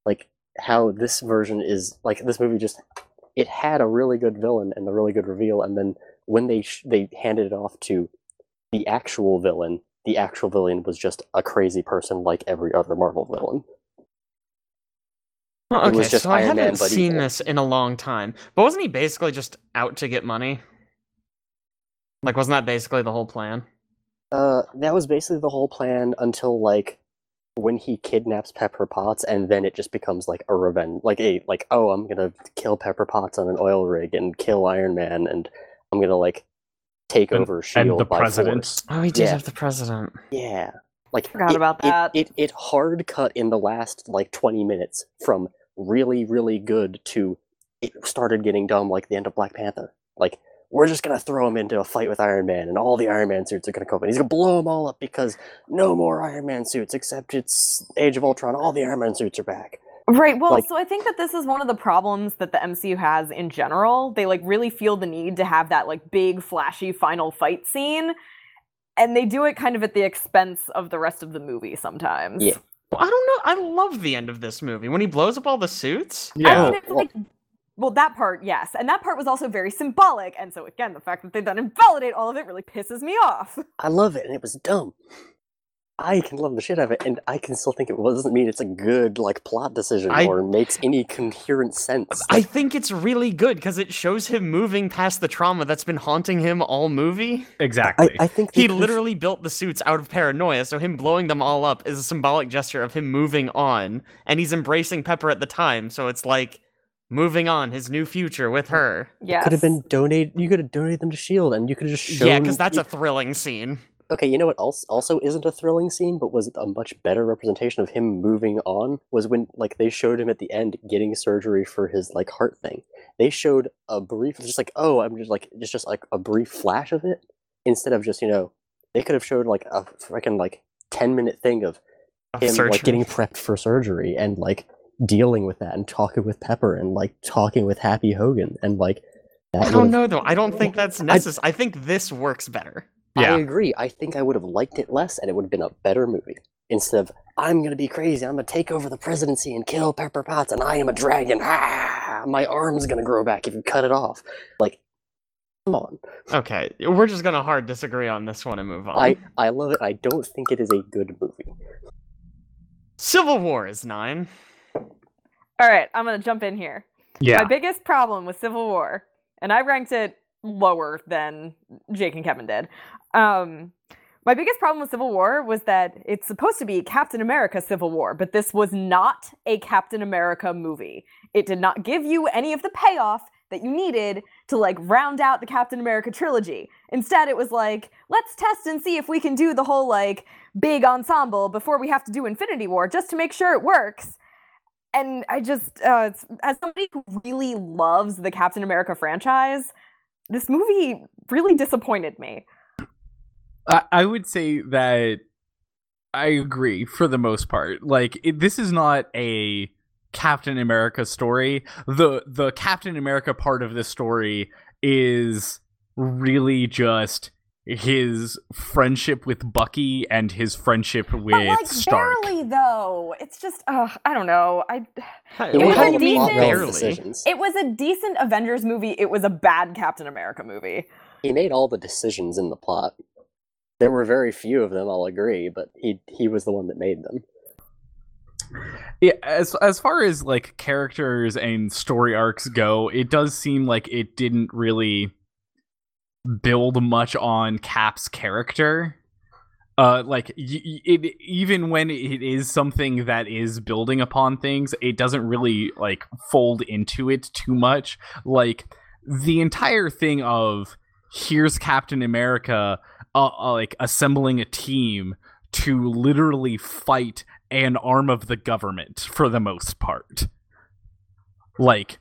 Like how this version is like this movie just it had a really good villain and a really good reveal, and then when they sh- they handed it off to the actual villain, the actual villain was just a crazy person like every other Marvel villain. Well, okay, so I Iron Man, haven't but seen this in a long time. But wasn't he basically just out to get money? Like, wasn't that basically the whole plan? Uh, that was basically the whole plan until like when he kidnaps Pepper Potts, and then it just becomes like a revenge, like a like oh I'm gonna kill Pepper Potts on an oil rig and kill Iron Man, and I'm gonna like take And- over Shield and the by president. force. Oh, he did Yeah. have the president. Yeah, like Forgot it- about it- that. It, it hard cut in the last like 20 minutes from really really good to it started getting dumb like the end of Black Panther. Like we're just gonna throw him into a fight with Iron Man, and all the Iron Man suits are gonna come, and he's gonna blow them all up because no more Iron Man suits except it's Age of Ultron. All the Iron Man suits are back. Right. Well, Like- so I think that this is one of the problems that the MCU has in general. They like really feel the need to have that like big flashy final fight scene. And they do it kind of at the expense of the rest of the movie sometimes. Yeah. Well, I don't know. I love the end of this movie when he blows up all the suits. I Yeah. mean, it's well- like well, that part, yes. And that part was also very symbolic. And so, again, the fact that they then invalidate all of it really pisses me off. I love it, and it was dumb. I can love the shit out of it, and I can still think it doesn't mean it's a good like plot decision I- or makes any coherent sense. I think it's really good because it shows him moving past the trauma that's been haunting him all movie. Exactly. I think He could've- literally built the suits out of paranoia, so him blowing them all up is a symbolic gesture of him moving on, and he's embracing Pepper at the time, so it's like moving on, his new future with her. Yes. could have been donate. You could have donated them to Shield, and you could have just shown. Yeah, because that's a thrilling scene. okay. You know what else also isn't a thrilling scene, but was a much better representation of him moving on was when like they showed him at the end getting surgery for his like heart thing. They showed a brief, just like oh, I'm just like just just like a brief flash of it instead of just you know they could have showed like a freaking like ten minute thing of of him surgery. like getting prepped for surgery and like dealing with that and talking with Pepper and like talking with Happy Hogan and like that I don't know though. I don't think that's necessary. I think this works better. Yeah. I agree. I think I would have liked it less and it would have been a better movie. Instead of I'm gonna be crazy, I'm gonna take over the presidency and kill Pepper Potts and I am a dragon. Ah, my arm's gonna grow back if you cut it off. Like come on. Okay, we're just gonna hard disagree on this one and move on. I, I love it. I don't think it is a good movie. Civil War is nine. All right, I'm going to jump in here. yeah. My biggest problem with Civil War, and I ranked it lower than Jake and Kevin did. Um, my biggest problem with Civil War was that it's supposed to be Captain America Civil War, but this was not a Captain America movie. It did not give you any of the payoff that you needed to like round out the Captain America trilogy. Instead, it was like, let's test and see if we can do the whole like big ensemble before we have to do Infinity War just to make sure it works and I just, uh, as somebody who really loves the Captain America franchise, this movie really disappointed me. I, would say that I agree for the most part. Like it, this is not a Captain America story. The the Captain America part of this story is really just his friendship with Bucky and his friendship with but like Stark. barely though. It's just, uh, I don't know. I Hey, It was a you mean decent- barely? decisions. it was a decent Avengers movie. It was a bad Captain America movie. He made all the decisions in the plot. There were very few of them, I'll agree, but he he was the one that made them. Yeah, as as far as like characters and story arcs go, it does seem like it didn't really build much on Cap's character. Uh, like y- it, even when it is something that is building upon things, it doesn't really like fold into it too much. Like the entire thing of here's Captain America, uh, uh, like assembling a team to literally fight an arm of the government for the most part. Like,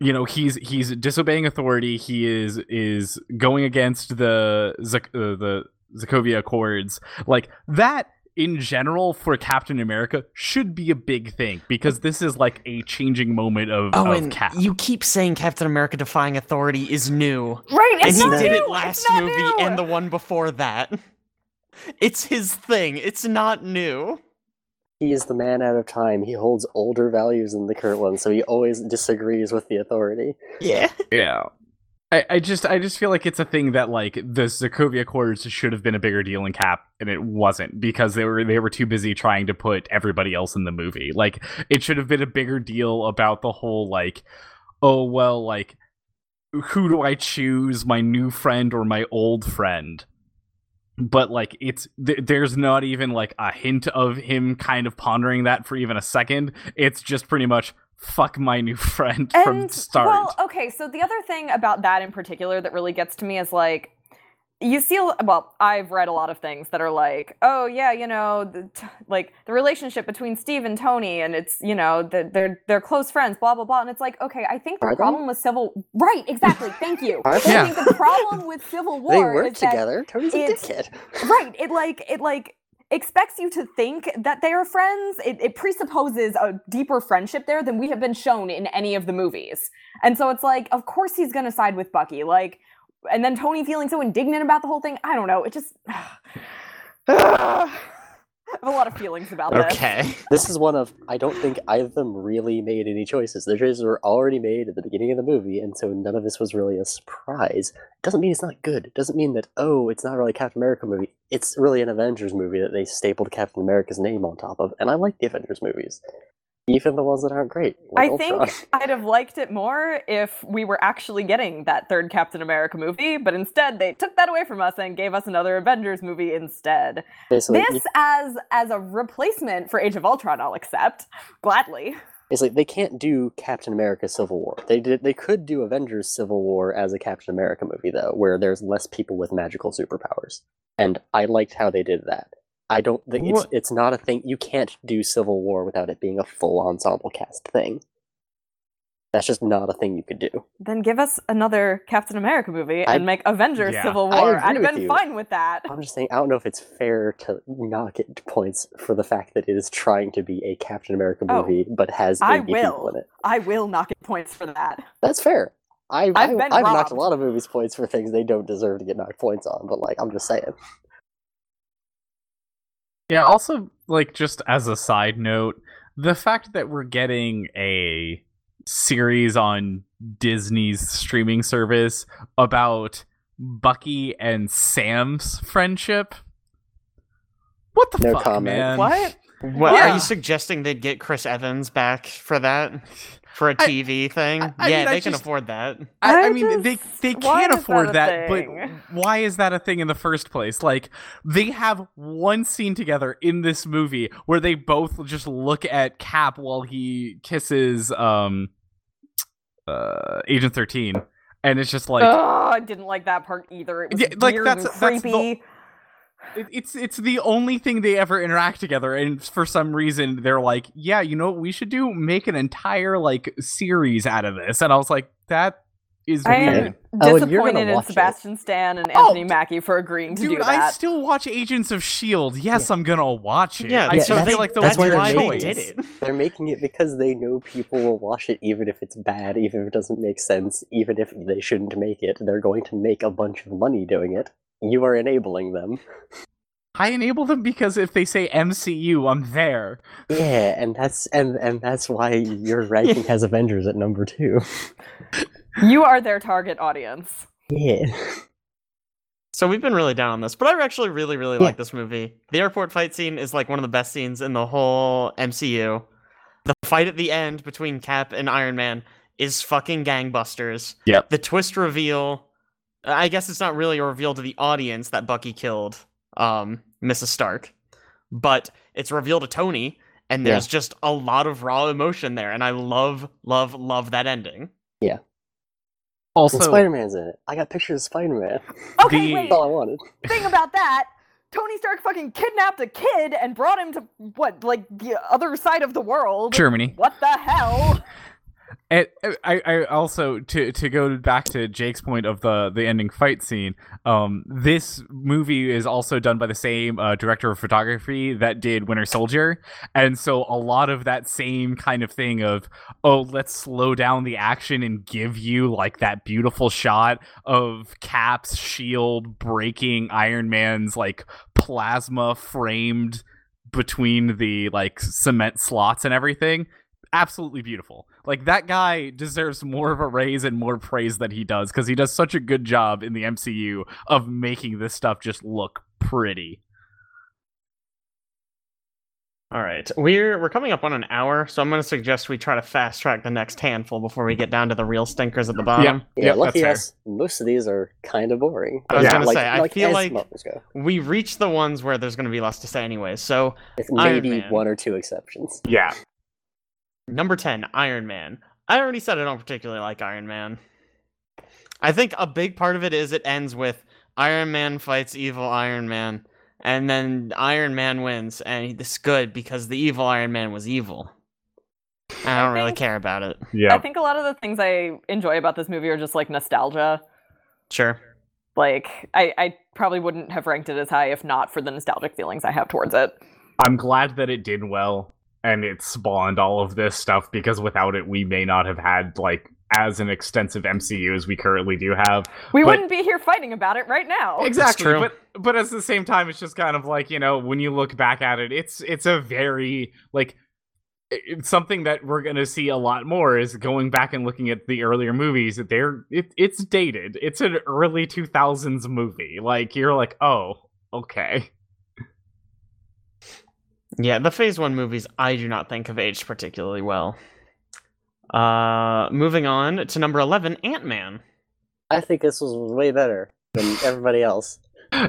you know, he's he's disobeying authority. He is is going against the Zak- uh, the Sokovia Accords. Like that in general for Captain America should be a big thing because this is like a changing moment of, Oh, of and Cap. you keep saying Captain America defying authority is new. Right, And it's he not did new, it last movie new. and the one before that. It's his thing. It's not new. He is the man out of time. He holds older values than the current one, so he always disagrees with the authority. Yeah. Yeah. I, I just I just feel like it's a thing that like the Sokovia Accords should have been a bigger deal in Cap and it wasn't because they were they were too busy trying to put everybody else in the movie. Like it should have been a bigger deal about the whole like oh well like who do I choose my new friend or my old friend? But like it's th- there's not even like a hint of him kind of pondering that for even a second. It's just pretty much fuck my new friend from And, start. Well, okay, so the other thing about that in particular that really gets to me is like, you see, well, I've read a lot of things that are like, oh yeah, you know, the, t- like the relationship between Steve and Tony, and it's you know that they're they're close friends, blah blah blah, and it's like, okay, I think the problem with Civil, right, exactly, thank you. I? Yeah. think the problem with Civil War they work is that together. Tony's a dickhead. right it like it like expects you to think that they are friends it, it presupposes a deeper friendship there than we have been shown in any of the movies and so it's like of course he's gonna side with bucky like and then tony feeling so indignant about the whole thing i don't know it just I have a lot of feelings about this. Okay. This is one of I don't think either of them really made any choices. The choices were already made at the beginning of the movie, and so none of this was really a surprise. It doesn't mean it's not good. It doesn't mean that oh, it's not really a Captain America movie. It's really an Avengers movie that they stapled Captain America's name on top of, and I like the Avengers movies, even the ones that aren't great. Like I Ultron. think I'd have liked it more if we were actually getting that third Captain America movie, but instead they took that away from us and gave us another Avengers movie instead. basically, this as as a replacement for Age of Ultron, I'll accept gladly. It's like they can't do Captain America Civil War. They did they could do Avengers Civil War as a Captain America movie though, where there's less people with magical superpowers. And I liked how they did that. I don't think it's What- it's not a thing you can't do Civil War without it being a full ensemble cast thing. That's just not a thing you could do. Then give us another Captain America movie I- and make Avengers Yeah. Civil War. I'd with been you. fine with that. I'm just saying I don't know if it's fair to not get points for the fact that it is trying to be a Captain America Oh, movie but has I 80 people will. in it. I will not get points for that. That's fair. I, I've I, been I've knocked a lot of movies points for things they don't deserve to get knocked points on, but like I'm just saying. Yeah, also, like, just as a side note, the fact that we're getting a series on Disney's streaming service about Bucky and Sam's friendship. What the No fuck, comment. man? What? What are you suggesting they'd get Chris Evans back for that? For a TV thing? I- I yeah, mean, I they can just- afford that. I, I I mean, they they can't is that afford that, but why is that a thing in the first place? Like, they have one scene together in this movie where they both just look at Cap while he kisses um uh Agent Thirteen, and it's just like oh, I didn't like that part either. It was Yeah, like, weird that's- and that's the- creepy. it, it's it's the only thing they ever interact together, and for some reason they're like, yeah, you know what we should do? Make an entire like series out of this, and I was like, that is I weird. am Oh, and disappointed in watch it. Sebastian Stan and Oh, Anthony d- Mackie for agreeing to Dude, do I still watch Agents of Shield. Yes, I'm gonna watch it. Yeah, I Yeah, still feel like the that's weird why they choice. did it. They're making it because they know people will watch it even if it's bad, even if it doesn't make sense, even if they shouldn't make it. They're going to make a bunch of money doing it. You are enabling them. I enable them because if they say MCU, I'm there. Yeah, and that's and and that's why your ranking has Avengers at number two. You are their target audience. Yeah. So we've been really down on this, but I actually really, really Yeah. like this movie. The airport fight scene is like one of the best scenes in the whole MCU. The fight at the end between Cap and Iron Man is fucking gangbusters. Yep. The twist reveal, I guess it's not really a reveal to the audience that Bucky killed um, Mrs. Stark, but it's revealed to Tony, and Yeah. there's just a lot of raw emotion there, and I love, love, love that ending. Yeah. Also, And Spider Man's in it. I got pictures of Spider Man. Okay, The- wait. That's all I wanted. Thing about that, Tony Stark fucking kidnapped a kid and brought him to what, like the other side of the world. Germany. What the hell? And uh, I, I also to to go back to Jake's point of the the ending fight scene. Um, this movie is also done by the same uh, director of photography that did Winter Soldier, and so a lot of that same kind of thing of oh let's slow down the action and give you like that beautiful shot of Cap's shield breaking Iron Man's like plasma framed between the like cement slots and everything absolutely beautiful. Like that guy deserves more of a raise and more praise than he does because he does such a good job in the MCU of making this stuff just look pretty. All right, we're we're coming up on an hour, so I'm going to suggest we try to fast track the next handful before we get down to the real stinkers at the bottom. Yeah, Yep, lucky that's us. Most of these are kind of boring. I was Yeah. gonna like, say, I like feel like- We reached the ones where there's going to be less to say anyway. So with maybe one or two exceptions. Yeah. Number ten, Iron Man. I already said I don't particularly like Iron Man. I think a big part of it is it ends with Iron Man fights evil Iron Man, and then Iron Man wins, and it's good because the evil Iron Man was evil. I don't really think- care about it. Yeah. I think a lot of the things I enjoy about this movie are just like nostalgia. Sure. Like, I, I probably wouldn't have ranked it as high if not for the nostalgic feelings I have towards it. I'm glad that it did well and it spawned all of this stuff because without it we may not have had like as an extensive MCU as we currently do have. We But- wouldn't be here fighting about it right now. Exactly. true. But but at the same time, it's just kind of like you know when you look back at it, it's it's a very like it's something that we're gonna see a lot more is going back and looking at the earlier movies. That they're it, it's dated. It's an early two thousands movie. Like you're like, oh, okay. Yeah, the Phase One movies I do not think have aged particularly well. Uh, moving on to number eleven, Ant Man. I think this was way better than everybody else.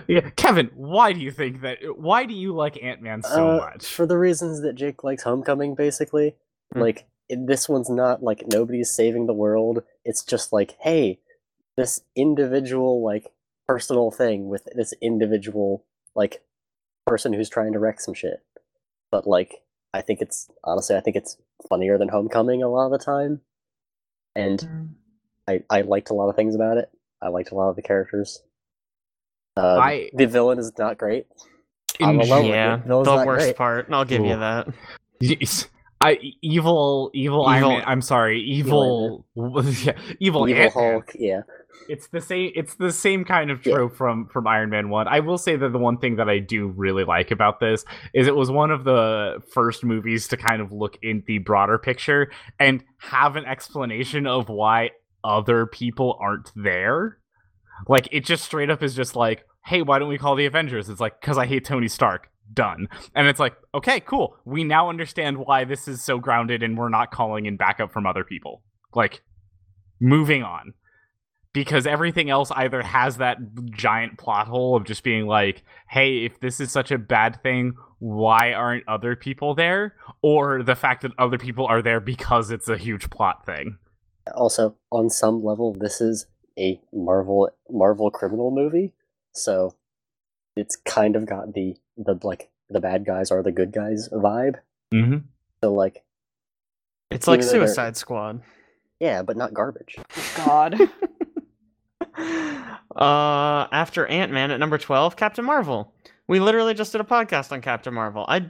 Yeah, Kevin, why do you think that? Why do you like Ant Man so Uh, much? For the reasons that Jake likes Homecoming, basically. Mm. Like, it, this one's not like nobody's saving the world. It's just like, hey, this individual, like, personal thing with this individual, like, person who's trying to wreck some shit. But, like, I think it's, honestly, I think it's funnier than Homecoming a lot of the time. And I, I liked a lot of things about it. I liked a lot of the characters. Uh, I- the villain is not great. I'm alone with Yeah, it. Villain's the worst great. part. I'll give you that. Yes. I evil evil Iron Evil- Man, I'm sorry, evil yeah, evil, Evil Hulk, yeah. It's the same it's the same kind of Yeah. trope from from Iron Man 1. I will say that the one thing that I do really like about this is it was one of the first movies to kind of look in the broader picture and have an explanation of why other people aren't there. Like it just straight up is just like, "Hey, why don't we call the Avengers?" It's like cuz I hate Tony Stark. Done. And it's like, "Okay, cool. We now understand why this is so grounded and we're not calling in backup from other people." Like moving on because everything else either has that giant plot hole of just being like, hey, if this is such a bad thing, why aren't other people there? Or the fact that other people are there because it's a huge plot thing. Also, on some level, this is a Marvel Marvel criminal movie, so it's kind of got the the like the bad guys are the good guys vibe. Mm-hmm. So like, It's like Even though they're- Suicide Squad. yeah, but not garbage. God. uh, after Ant Man at number twelve, Captain Marvel. We literally just did a podcast on Captain Marvel. I,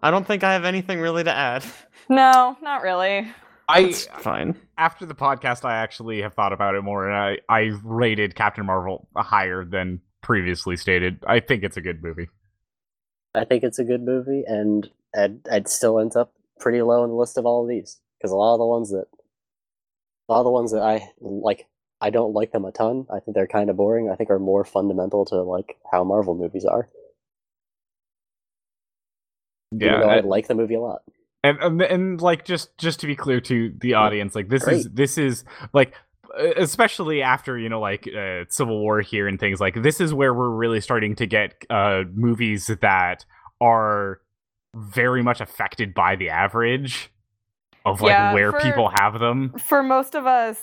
I don't think I have anything really to add. No, not really. I It's fine. after the podcast, I actually have thought about it more, and I I rated Captain Marvel higher than previously stated. I think it's a good movie. I think it's a good movie, and I'd, I'd still end up pretty low in the list of all of these because a lot of the ones that a lot of the ones that I like, I don't like them a ton. I think they're kind of boring. I think are more fundamental to like how Marvel movies are. even though I, I- like the movie a lot. and, and and like just just to be clear to the audience like this is this is like especially after you know like uh, civil war here and things like this is where we're really starting to get uh movies that are very much affected by the average of like Yeah, where for- people have them For most of us,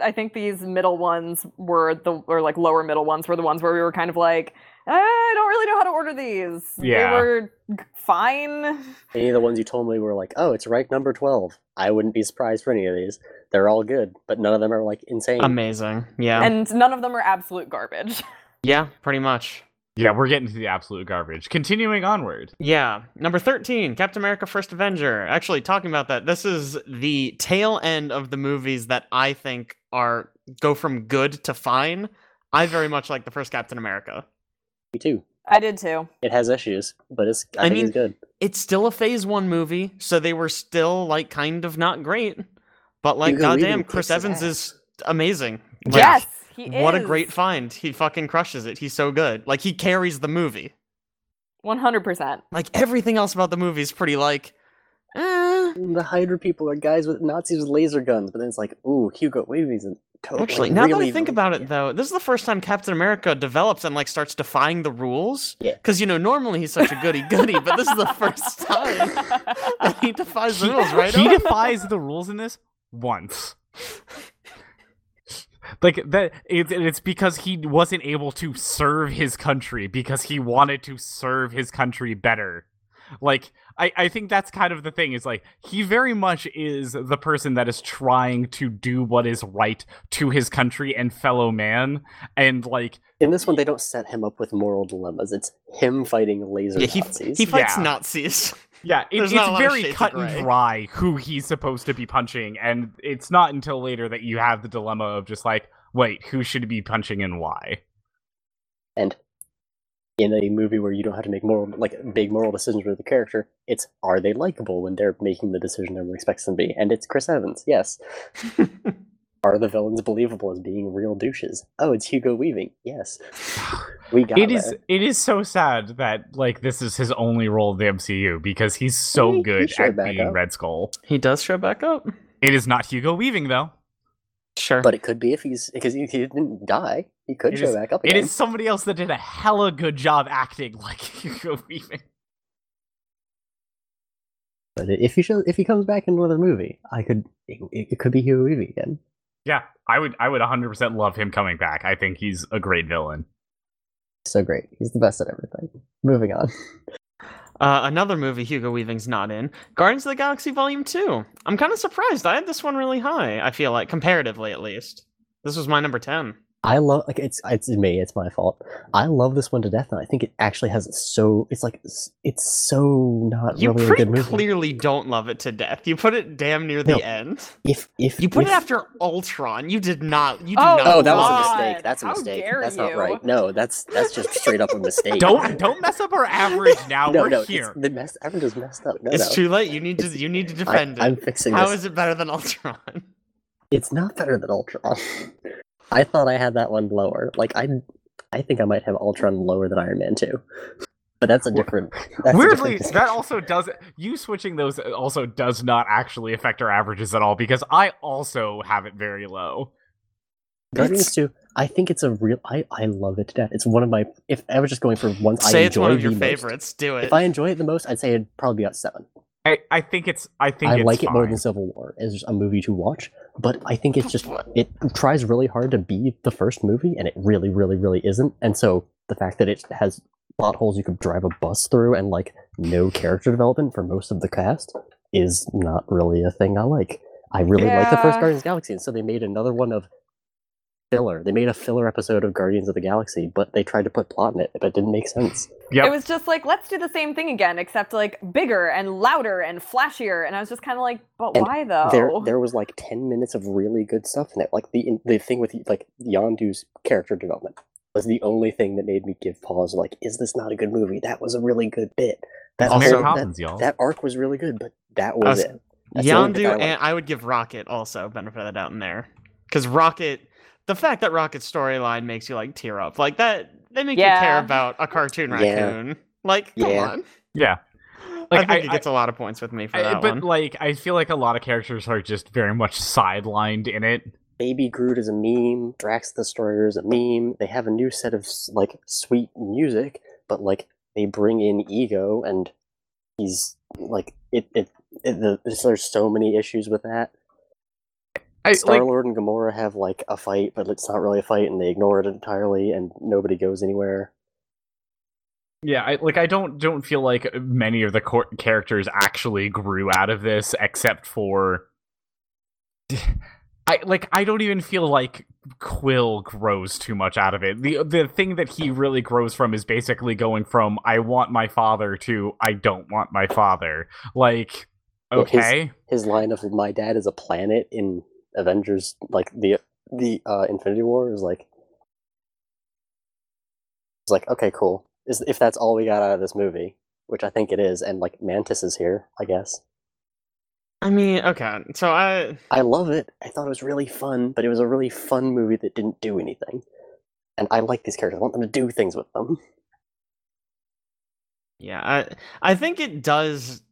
I think these middle ones were the or like lower middle ones were the ones where we were kind of like, "Eh, I don't really know how to order these. Yeah. They were fine. Any of the ones you told me were like, oh, it's ranked number 12. I wouldn't be surprised for any of these. They're all good, but none of them are like insane. Amazing. Yeah. And none of them are absolute garbage. yeah, pretty much. Yeah we're getting to the absolute garbage continuing onward Yeah. Number 13, Captain America First Avenger. Actually, talking about that, this is the tail end of the movies that I think are go from good to fine. I very much like the first Captain America. Me too. I did too. It has issues, but it's I, I think mean- it's good. It's still a phase one movie, so they were still like kind of not great. But like Hugo Weaving goddamn, Chris Evans is amazing. Like, yes, he What a great find. He fucking crushes it. He's so good. Like he carries the movie. One hundred percent. Like everything else about the movie is pretty like eh. The Hydra people are guys with Nazis with laser guns, but then it's like, ooh, Hugo Weaving's a totally Actually, now that I think the- about it, yeah. though, this is the first time Captain America develops and like starts defying the rules. Yeah. Because you know, normally he's such a goody goody, but this is the first time that he defies the rules, right? he Owen? defies the rules in this once like that it, it's because he wasn't able to serve his country because he wanted to serve his country better like I, I think that's kind of the thing is like he very much is the person that is trying to do what is right to his country and fellow man and like In this one, they don't set him up with moral dilemmas. It's him fighting laser yeah, he, Nazis. he fights Yeah. Nazis. Yeah, it, it's not a lot of very cut and dry who he's supposed to be punching, and it's not until later that you have the dilemma of just like, wait, who should be punching and why? And in a movie where you don't have to make moral like big moral decisions with the character, it's are they likable when they're making the decision everyone expects them to be? And it's Chris Evans, yes. are the villains believable as being real douches? Oh, it's Hugo Weaving, yes. We got It is there. it is so sad that like this is his only role in the MCU because he's so He- he good showed at being up. Red Skull. he does show back up. It is not Hugo Weaving though. Sure. But it could be if he's because he, he didn't die. He could It show is- back up It again. is somebody else that did a hella good job acting like Hugo Weaving. But if he show, if he comes back in another movie, I could it, it could be Hugo Weaving again. Yeah, I would I would 100% love him coming back. I think he's a great villain. So great. He's the best at everything. Moving on. Uh, another movie Hugo Weaving's not in Guardians of the Galaxy Volume 2. I'm kind of surprised. I had this one really high, I feel like, comparatively at least. This was my number 10. I love like it's it's me. It's my fault. I love this one to death, and I think it actually has so it's like it's so not You really a good movie. clearly don't love it to death. You put it damn near the No. end. If if You put if, it after Ultron. You did not. You did Oh, not. Oh, that was a mistake. That's a how mistake. dare That's not you. right. No, that's that's just straight up a mistake. Don't don't mess up our average now. no, We're no, here. It's, the mess. Everyone is messed up. No, It's no. too late. You need to. You need to I, it. I'm fixing How this. is it better than Ultron? It's not better than Ultron. I thought I had that one lower. Like I, I think I might have Ultron lower than Iron Man too. But that's a different. That's a Weirdly, different that also does you switching those uh, also does not actually affect our averages at all because I also have it very low. Guardians 2, I think it's a real. I, I love it to death. It's one of my. If I was just going for ones I Say it's one of your the most, favorites. Do it. If I enjoy it the most, I'd say it'd probably be at seven. I, I think it's I think I it's like it more than Civil War as a movie to watch, but I think it's just it tries really hard to be the first movie, and it really, really, really isn't. And so the fact that it has plot holes you could drive a bus through and like no character development for most of the cast is not really a thing I like. I really like the first Yeah. Guardians of the Galaxy, and so they made another one of filler. They made a filler episode of Guardians of the Galaxy, but they tried to put plot in it, but it didn't make sense. Yep. It was just like, let's do the same thing again, except like bigger and louder and flashier. And I was just kind of like, but And why though? There, there was like ten minutes of really good stuff in it. Like the the thing with like Yondu's character development was the only thing that made me give pause. Like, is this not a good movie? That was a really good bit. That It's Mary whole- that, y'all. that arc was really good, but that was was- it. That's the only thing I Yondu and I would give Rocket also benefit of the doubt in there because Rocket, the fact that Rocket's storyline makes you like tear up like that, they make you care about a cartoon Yeah. raccoon. Like, come Yeah. on. yeah. I Like, think I- it gets a lot of points with me for I- that but one. like I feel like a lot of characters are just very much sidelined in it. Baby Groot is a meme. Drax the Destroyer is a meme. They have a new set of like sweet music, but like they bring in Ego, and he's like it. It, it the, there's so many issues with that. I, Star like, Lord and Gamora have like a fight, but it's not really a fight, and they ignore it entirely, and nobody goes anywhere. yeah, I, like I don't don't feel like many of the cor- characters actually grew out of this, except for I like I don't even feel like Quill grows too much out of it. the The thing that he really grows from is basically going from I want my father to I don't want my father. Like, Yeah, his- okay, His line of "My dad is a planet" in Avengers, like the the uh, Infinity War, is like, it's like okay, cool. Is if that's all we got out of this movie, which I think it is, and like Mantis is here, I guess. I mean, okay, so I I love it. I thought it was really fun, but it was a really fun movie that didn't do anything. And I like these characters. I want them to do things with them. yeah, I I think it does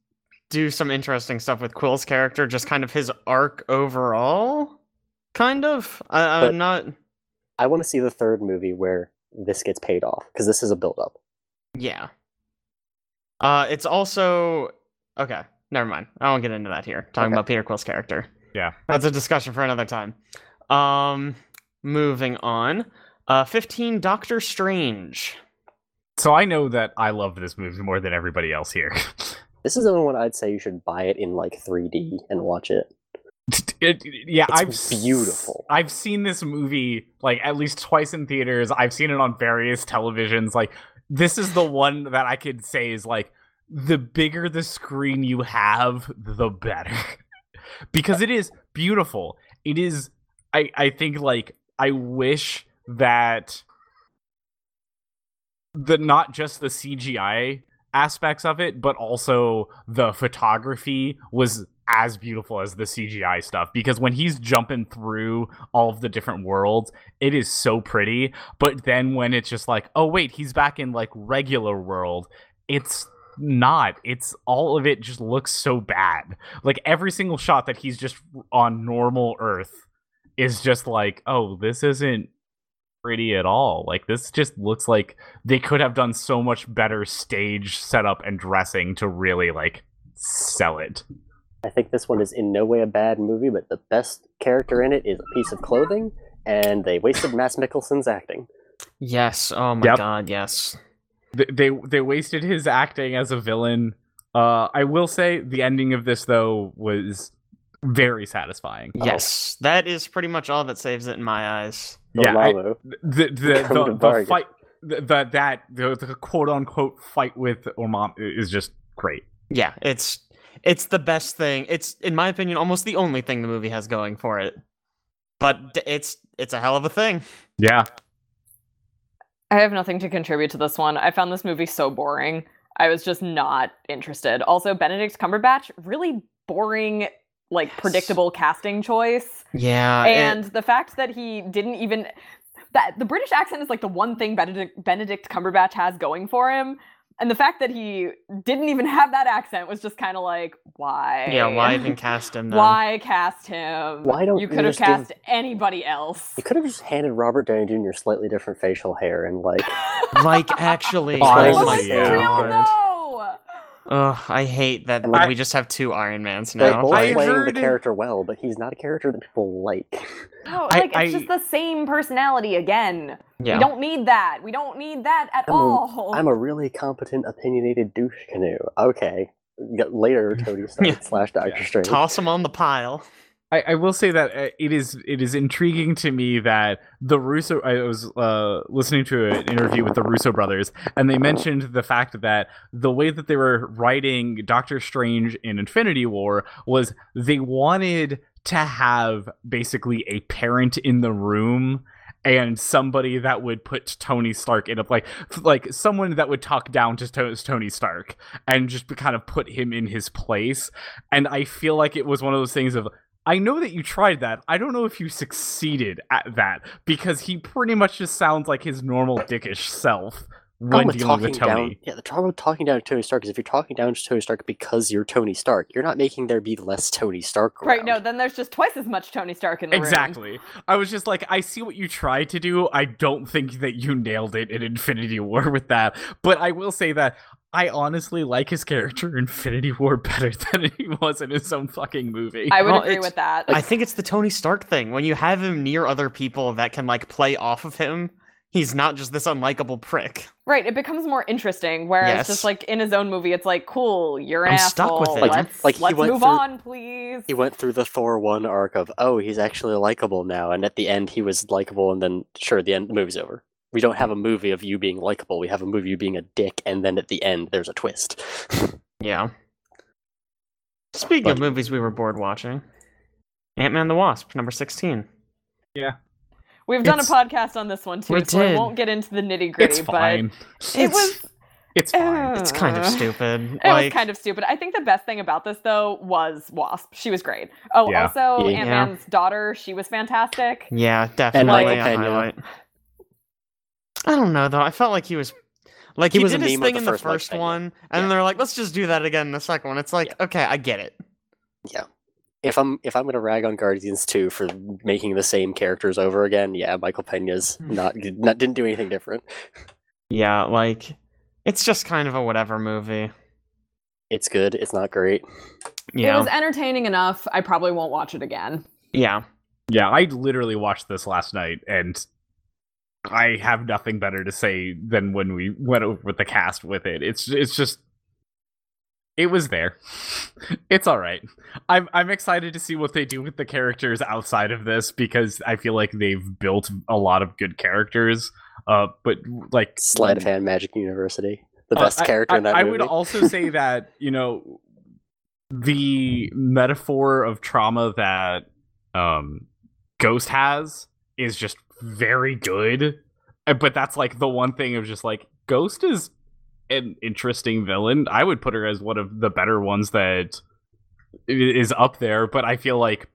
do some interesting stuff with Quill's character, just kind of his arc overall. Kind of. I, I'm not. I want to see the third movie where this gets paid off because this is a build up. Yeah. Uh, it's also okay. Never mind. I won't get into that here. Talking Okay. about Peter Quill's character. Yeah. That's a discussion for another time. Um, moving on. Uh, fifteen. Doctor Strange. so I know that I love this movie more than everybody else here. This is the only one I'd say you should buy it in like 3D and watch it. It- yeah, It's I've beautiful. I've seen this movie like at least twice in theaters. I've seen it on various televisions. Like this is the one that I could say is like the bigger the screen you have, the better. because it is beautiful. It is I I think like I wish that the not just the CGI aspects of it, but also the photography was as beautiful as the CGI stuff because when he's jumping through all of the different worlds, it is so pretty. But then when it's just like, oh wait, he's back in like regular world, it's not. It's all of it just looks so bad. Like every single shot that he's just on normal Earth is just like, oh, this isn't pretty at all. Like this just looks like they could have done so much better stage setup and dressing to really like sell it. I think this one is in no way a bad movie, but the best character in it is a piece of clothing, and they wasted Mads Mikkelsen's acting. Yes. Oh my Yep. god. Yes. Th- They they wasted his acting as a villain. Uh, I will say the ending of this though was very satisfying. Yes. That is pretty much all that saves it in my eyes. Yeah, I- Dormammu. the the the, the fight the, the that the, the quote unquote fight with Dormammu is just great. Yeah. It's it's the best thing. It's in my opinion almost the only thing the movie has going for it. But it's it's a hell of a thing. Yeah, I have nothing to contribute to this one. I found this movie so boring. I was just not interested. Also, Benedict Cumberbatch, really boring, like Yes. predictable casting choice. Yeah. and the fact that he didn't even that the British accent is like the one thing Benedict Benedict Cumberbatch has going for him. And the fact that he didn't even have that accent was just kind of like, why? yeah. Why even cast him? Then? Why cast him? Why don't you you could have just give- cast anybody else? You could have just handed Robert Downey Jr. slightly different facial hair and like Like actually. Oh my What's yeah. real god. Though? Ugh, I hate that And we just have two Iron Mans now. they're now. both I playing heard- the character well, but he's not a character that people like. No, I- like it's I- just the same personality again. yeah. We don't need that. We don't need that at I'm all. I'm a really competent, opinionated douche canoe. Okay. Later, Tony Stark Yeah. slash Doctor Yeah. Strange. Toss him on the pile. I, I will say that uh, it is it is intriguing to me that the Russo. I was uh, listening to an interview with the Russo brothers, and they mentioned the fact that the way that they were writing Doctor Strange in Infinity War was they wanted to have basically a parent in the room and somebody that would put Tony Stark in a like like someone that would talk down to To- Tony Stark and just kind of put him in his place and I feel like it was one of those things of I know that you tried that. I don't know if you succeeded at that because he pretty much just sounds like his normal dickish self when problem with dealing talking with down, Tony. yeah, the trouble with talking down to Tony Stark is if you're talking down to Tony Stark because you're Tony Stark, you're not making there be less Tony Stark. right, no, then there's just twice as much Tony Stark in the room. Exactly. I was just like, I see what you tried to do. I don't think that you nailed it in Infinity War with that. But I will say that I honestly like his character in Infinity War better than he was in his own fucking movie. I would Well, agree with that. I think it's the Tony Stark thing. When you have him near other people that can like play off of him, he's not just this unlikable prick. Right, it becomes more interesting. Whereas Yes. just like in his own movie, it's like, cool, you're an I'm asshole. stuck with it. Like- Let's, like he let's went move through- on, please. He went through the Thor one arc of oh he's actually likable now, and at the end he was likable, and then sure the end the movie's over. We don't have a movie of you being likable. We have a movie of you being a dick, and then at the end there's a twist. Yeah. Speaking of movies we were bored watching, Ant Man the Wasp, number 16. Yeah. We've done a podcast on this one too, We so I did. won't get into the nitty gritty. it's but fine. it was It's fine. It's kind of Uh, stupid. It like, was kind of stupid. I think the best thing about this though was Wasp. She was great. Oh, Yeah. also Yeah. Ant Man's daughter. She was fantastic. yeah, definitely Michael a Pena. highlight. I don't know though. I felt like he was like He he, was a did his meme thing the in the first Mike first Pena. one, and Yeah. then they're like, let's just do that again in the second one. It's like, okay, I get it. Yeah. If I'm if I'm gonna rag on Guardians 2 for making the same characters over again, yeah, Michael Pena's Hmm. not not didn't do anything different. Yeah, like it's just kind of a whatever movie. It's good. It's not great. It was entertaining enough. I probably won't watch it again. yeah. Yeah, I literally watched this last night and I have nothing better to say than when we went over with the cast with it. It's it's just it was there. It's all right. I'm I'm excited to see what they do with the characters outside of this because I feel like they've built a lot of good characters. Uh, but like Sleight of hand magic university. The Uh, best I- character I, in that I movie. would also say that you know the metaphor of trauma that um, Ghost has is just very good. Uh, But that's like the one thing of just like Ghost is an interesting villain. I would put her as one of the better ones that is up there, but I feel like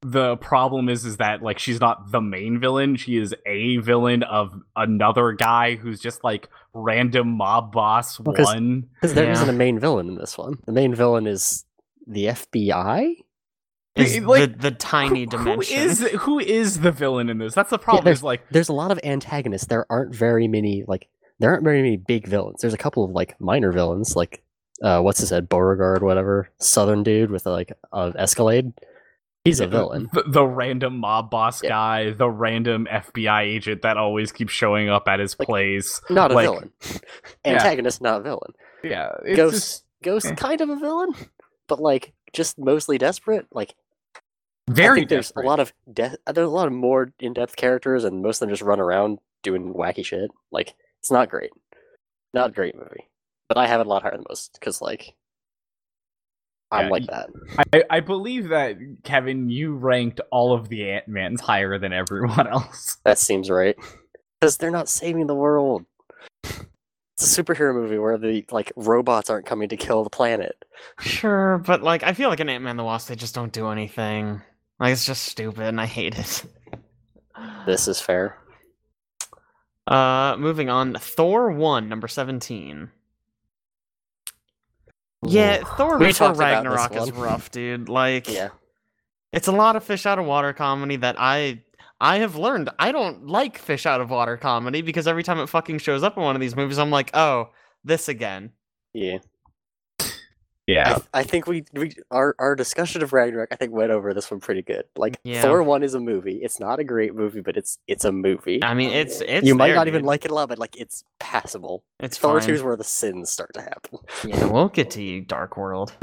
the problem is is that like she's not the main villain. She is a villain of another guy who's just like random mob boss Well, 'cause- one. Because there Yeah. not a main villain in this one. The main villain is the FBI. Is like, the, the tiny Who- dimension. Who is who is the villain in this? That's the problem. there's- is like There's a lot of antagonists. There aren't very many like there aren't very many big villains. There's a couple of like minor villains, like uh, what's his head, Beauregard, whatever, Southern dude with like a Escalade. He's a villain. The, the random mob boss Yeah. guy, the random FBI agent that always keeps showing up at his Like, place. Not a like- villain. Antagonist, not a villain. Yeah, Ghost, just Ghost, eh. kind of a villain, but like just mostly desperate. Like very think there's a lot of de- uh, there's a lot of more in-depth characters, and most of them just run around doing wacky shit. Like it's not great, not a great movie. But I have it a lot higher than most because like I'm Yeah, like that. I, I believe that Kevin, you ranked all of the Ant Mans higher than everyone else. That seems right because they're not saving the world. It's a superhero movie where the like robots aren't coming to kill the planet. Sure, but like I feel like an Ant Man the Wasp, they just don't do anything. Like it's just stupid and I hate it. This is fair. Uh moving on. Thor one, number seventeen. Yeah, Thor We Thor talked about this Ragnarok is rough, dude. Like Yeah. it's a lot of fish out of water comedy that I I have learned I don't like fish out of water comedy because every time it fucking shows up in one of these movies, I'm like, oh, this again. Yeah. I, Yeah, th- I think we, we our our discussion of Ragnarok I think went over this one pretty good. Like Yeah. Thor one is a movie. It's not a great movie, but it's it's a movie. I mean, it's it's you might there, not even like it a lot, but like it's passable. it's Thor fine. two is where the sins start to happen. Yeah, we'll get to you, Dark World.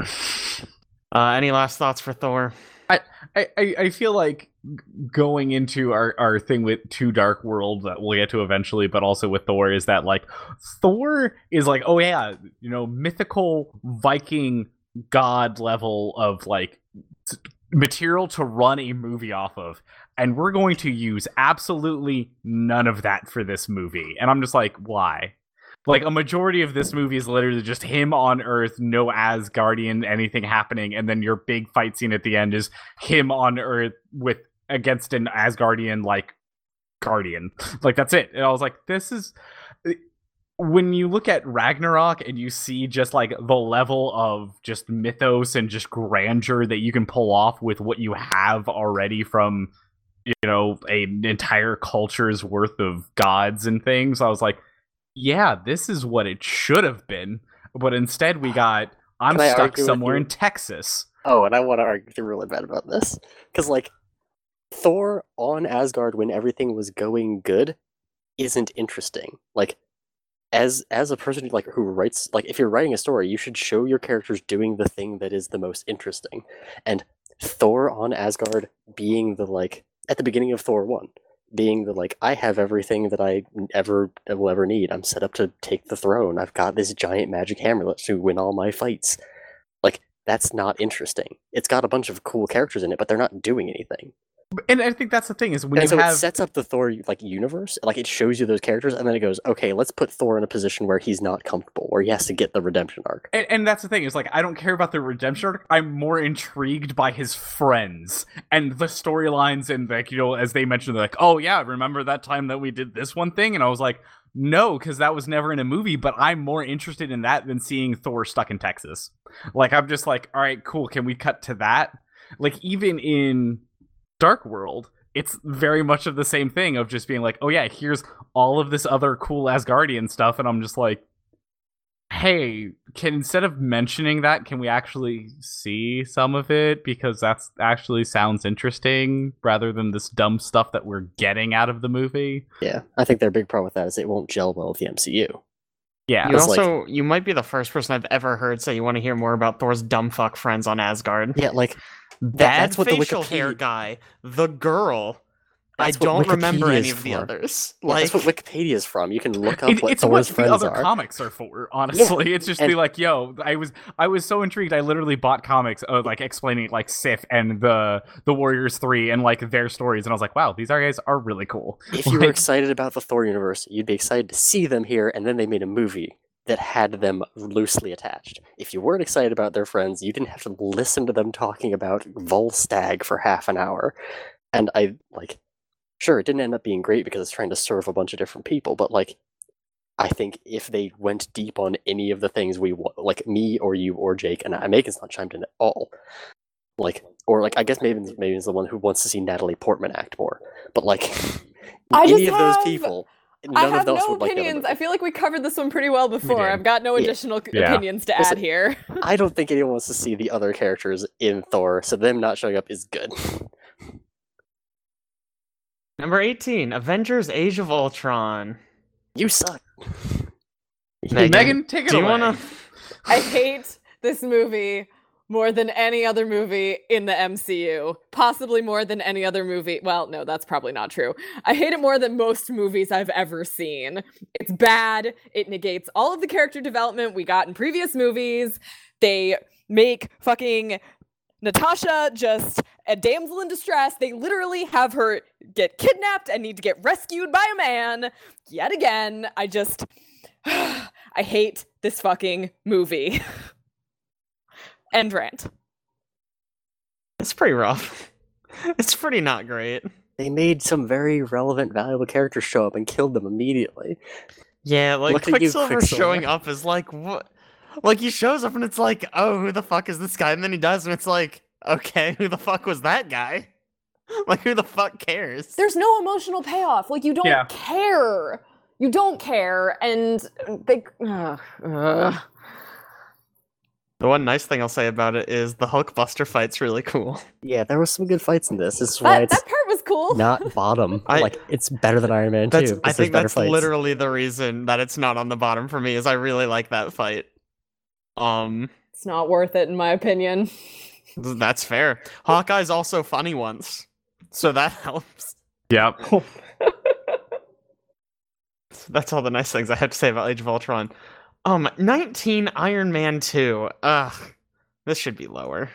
Uh, any last thoughts for Thor? I, I, I feel like going into our, our thing with two dark world that we'll get to eventually but also with thor is that like thor is like oh yeah you know mythical viking god level of like material to run a movie off of and we're going to use absolutely none of that for this movie. And i'm just like why like a majority of this movie is literally just him on earth no asgardian anything happening and then your big fight scene at the end is him on earth with against an asgardian like guardian. Like that's it. And i was like this is eh, when you look at ragnarok and you see just like the level of just mythos and just grandeur that you can pull off with what you have already from you know an entire culture's worth of gods and things i was like yeah this is what it should have been but instead we got i'm stuck somewhere in texas Oh, and I want to argue really bad about this because like Thor on Asgard when everything was going good isn't interesting. Like as as a person like who writes like if you're writing a story, you should show your characters doing the thing that is the most interesting. And Thor on Asgard being the like at the beginning of Thor 1 being the like I have everything that I ever will ever need. I'm set up to take the throne. I've got this giant magic hammer that to win all my fights. Like that's not interesting. It's got a bunch of cool characters in it, but they're not doing anything. And i think that's the thing is when and you so have it sets up the Thor like universe, like it shows you those characters, and then it goes, okay, let's put Thor in a position where he's not comfortable, where he has to get the redemption arc. And, and that's the thing is like I don't care about the redemption arc. I'm more intrigued by his friends and the storylines and like you know as they mentioned they're like oh yeah remember that time that we did this one thing and I was like no because that was never in a movie but I'm more interested in that than seeing Thor stuck in Texas. Like I'm just like all right cool can we cut to that? Like even in Dark World it's very much of the same thing of just being like oh yeah here's all of this other cool Asgardian stuff and I'm just like hey can instead of mentioning that can we actually see some of it because that's actually sounds interesting rather than this dumb stuff that we're getting out of the movie Yeah, I think their big problem with that is it won't gel well with the MCU. yeah You It's like- also you might be the first person I've ever heard say you want to hear more about Thor's dumb fuck friends on Asgard. Yeah, like Bad that's what the facial hair guy, the girl, I That's what don't remember any of the for. others. Yeah, Like, that's what Wikipedia is from. You can look up It- what it's Thor's what the friends other are. comics are for. Honestly, it's just and- be like, yo, I was I was so intrigued. I literally bought comics, uh, like explaining like Sif and the the Warriors Three and like their stories, and I was like, wow, these guys are really cool. if you were excited about the Thor universe, you'd be excited to see them here, and then they made a movie that had them loosely attached. If you weren't excited about their friends, you didn't have to listen to them talking about Volstagg for half an hour. And I like, sure, it didn't end up being great because it's trying to serve a bunch of different people, but like, I think if they went deep on any of the things we wa- like, me or you or Jake, and I Megan's not chimed in at all, like, or like, I guess maybe maybe is the one who wants to see Natalie Portman act more, but like, I any just of those have- people. I have of those no would like opinions. movie. I feel like we covered this one pretty well before. did. I've got no additional c- Yeah. opinions to Listen, add here. I don't think anyone wants to see the other characters in Thor, so them not showing up is good. number 18, Avengers Age of Ultron. You suck. Megan, Megan, take it Do you want to? I hate this movie more than any other movie in the MCU. Possibly more than any other movie. Well, no, that's probably not true. I hate it more than most movies I've ever seen. It's bad. It negates all of the character development we got in previous movies. They make fucking Natasha just a damsel in distress. They literally have her get kidnapped and need to get rescued by a man yet again. I just I hate this fucking movie. End rant. It's pretty rough. It's pretty not great. They made some very relevant, valuable characters show up and killed them immediately. Yeah, like Look at you, Quicksilver, Quicksilver. showing up is like what? Like he shows up and it's like, oh, who the fuck is this guy? And then he does, and it's like, okay, who the fuck was that guy? Like who the fuck cares? There's no emotional payoff. Like you don't Yeah. care. You don't care, and they. ugh, ugh. The one nice thing I'll say about it is the Hulkbuster fight's really cool. Yeah, there was some good fights in this. This is why That, it's that part was cool. not bottom. I- like it's better than Iron Man That's 2. I 'cause there's think that's fights. literally the reason that it's not on the bottom for me is I really like that fight. Um, It's not worth it, in my opinion. that's fair. Hawkeye's also funny once, so that helps. Yep. That's all the nice things I have to say about Age of Ultron. Um, 19 Iron Man 2. Ugh, this should be lower.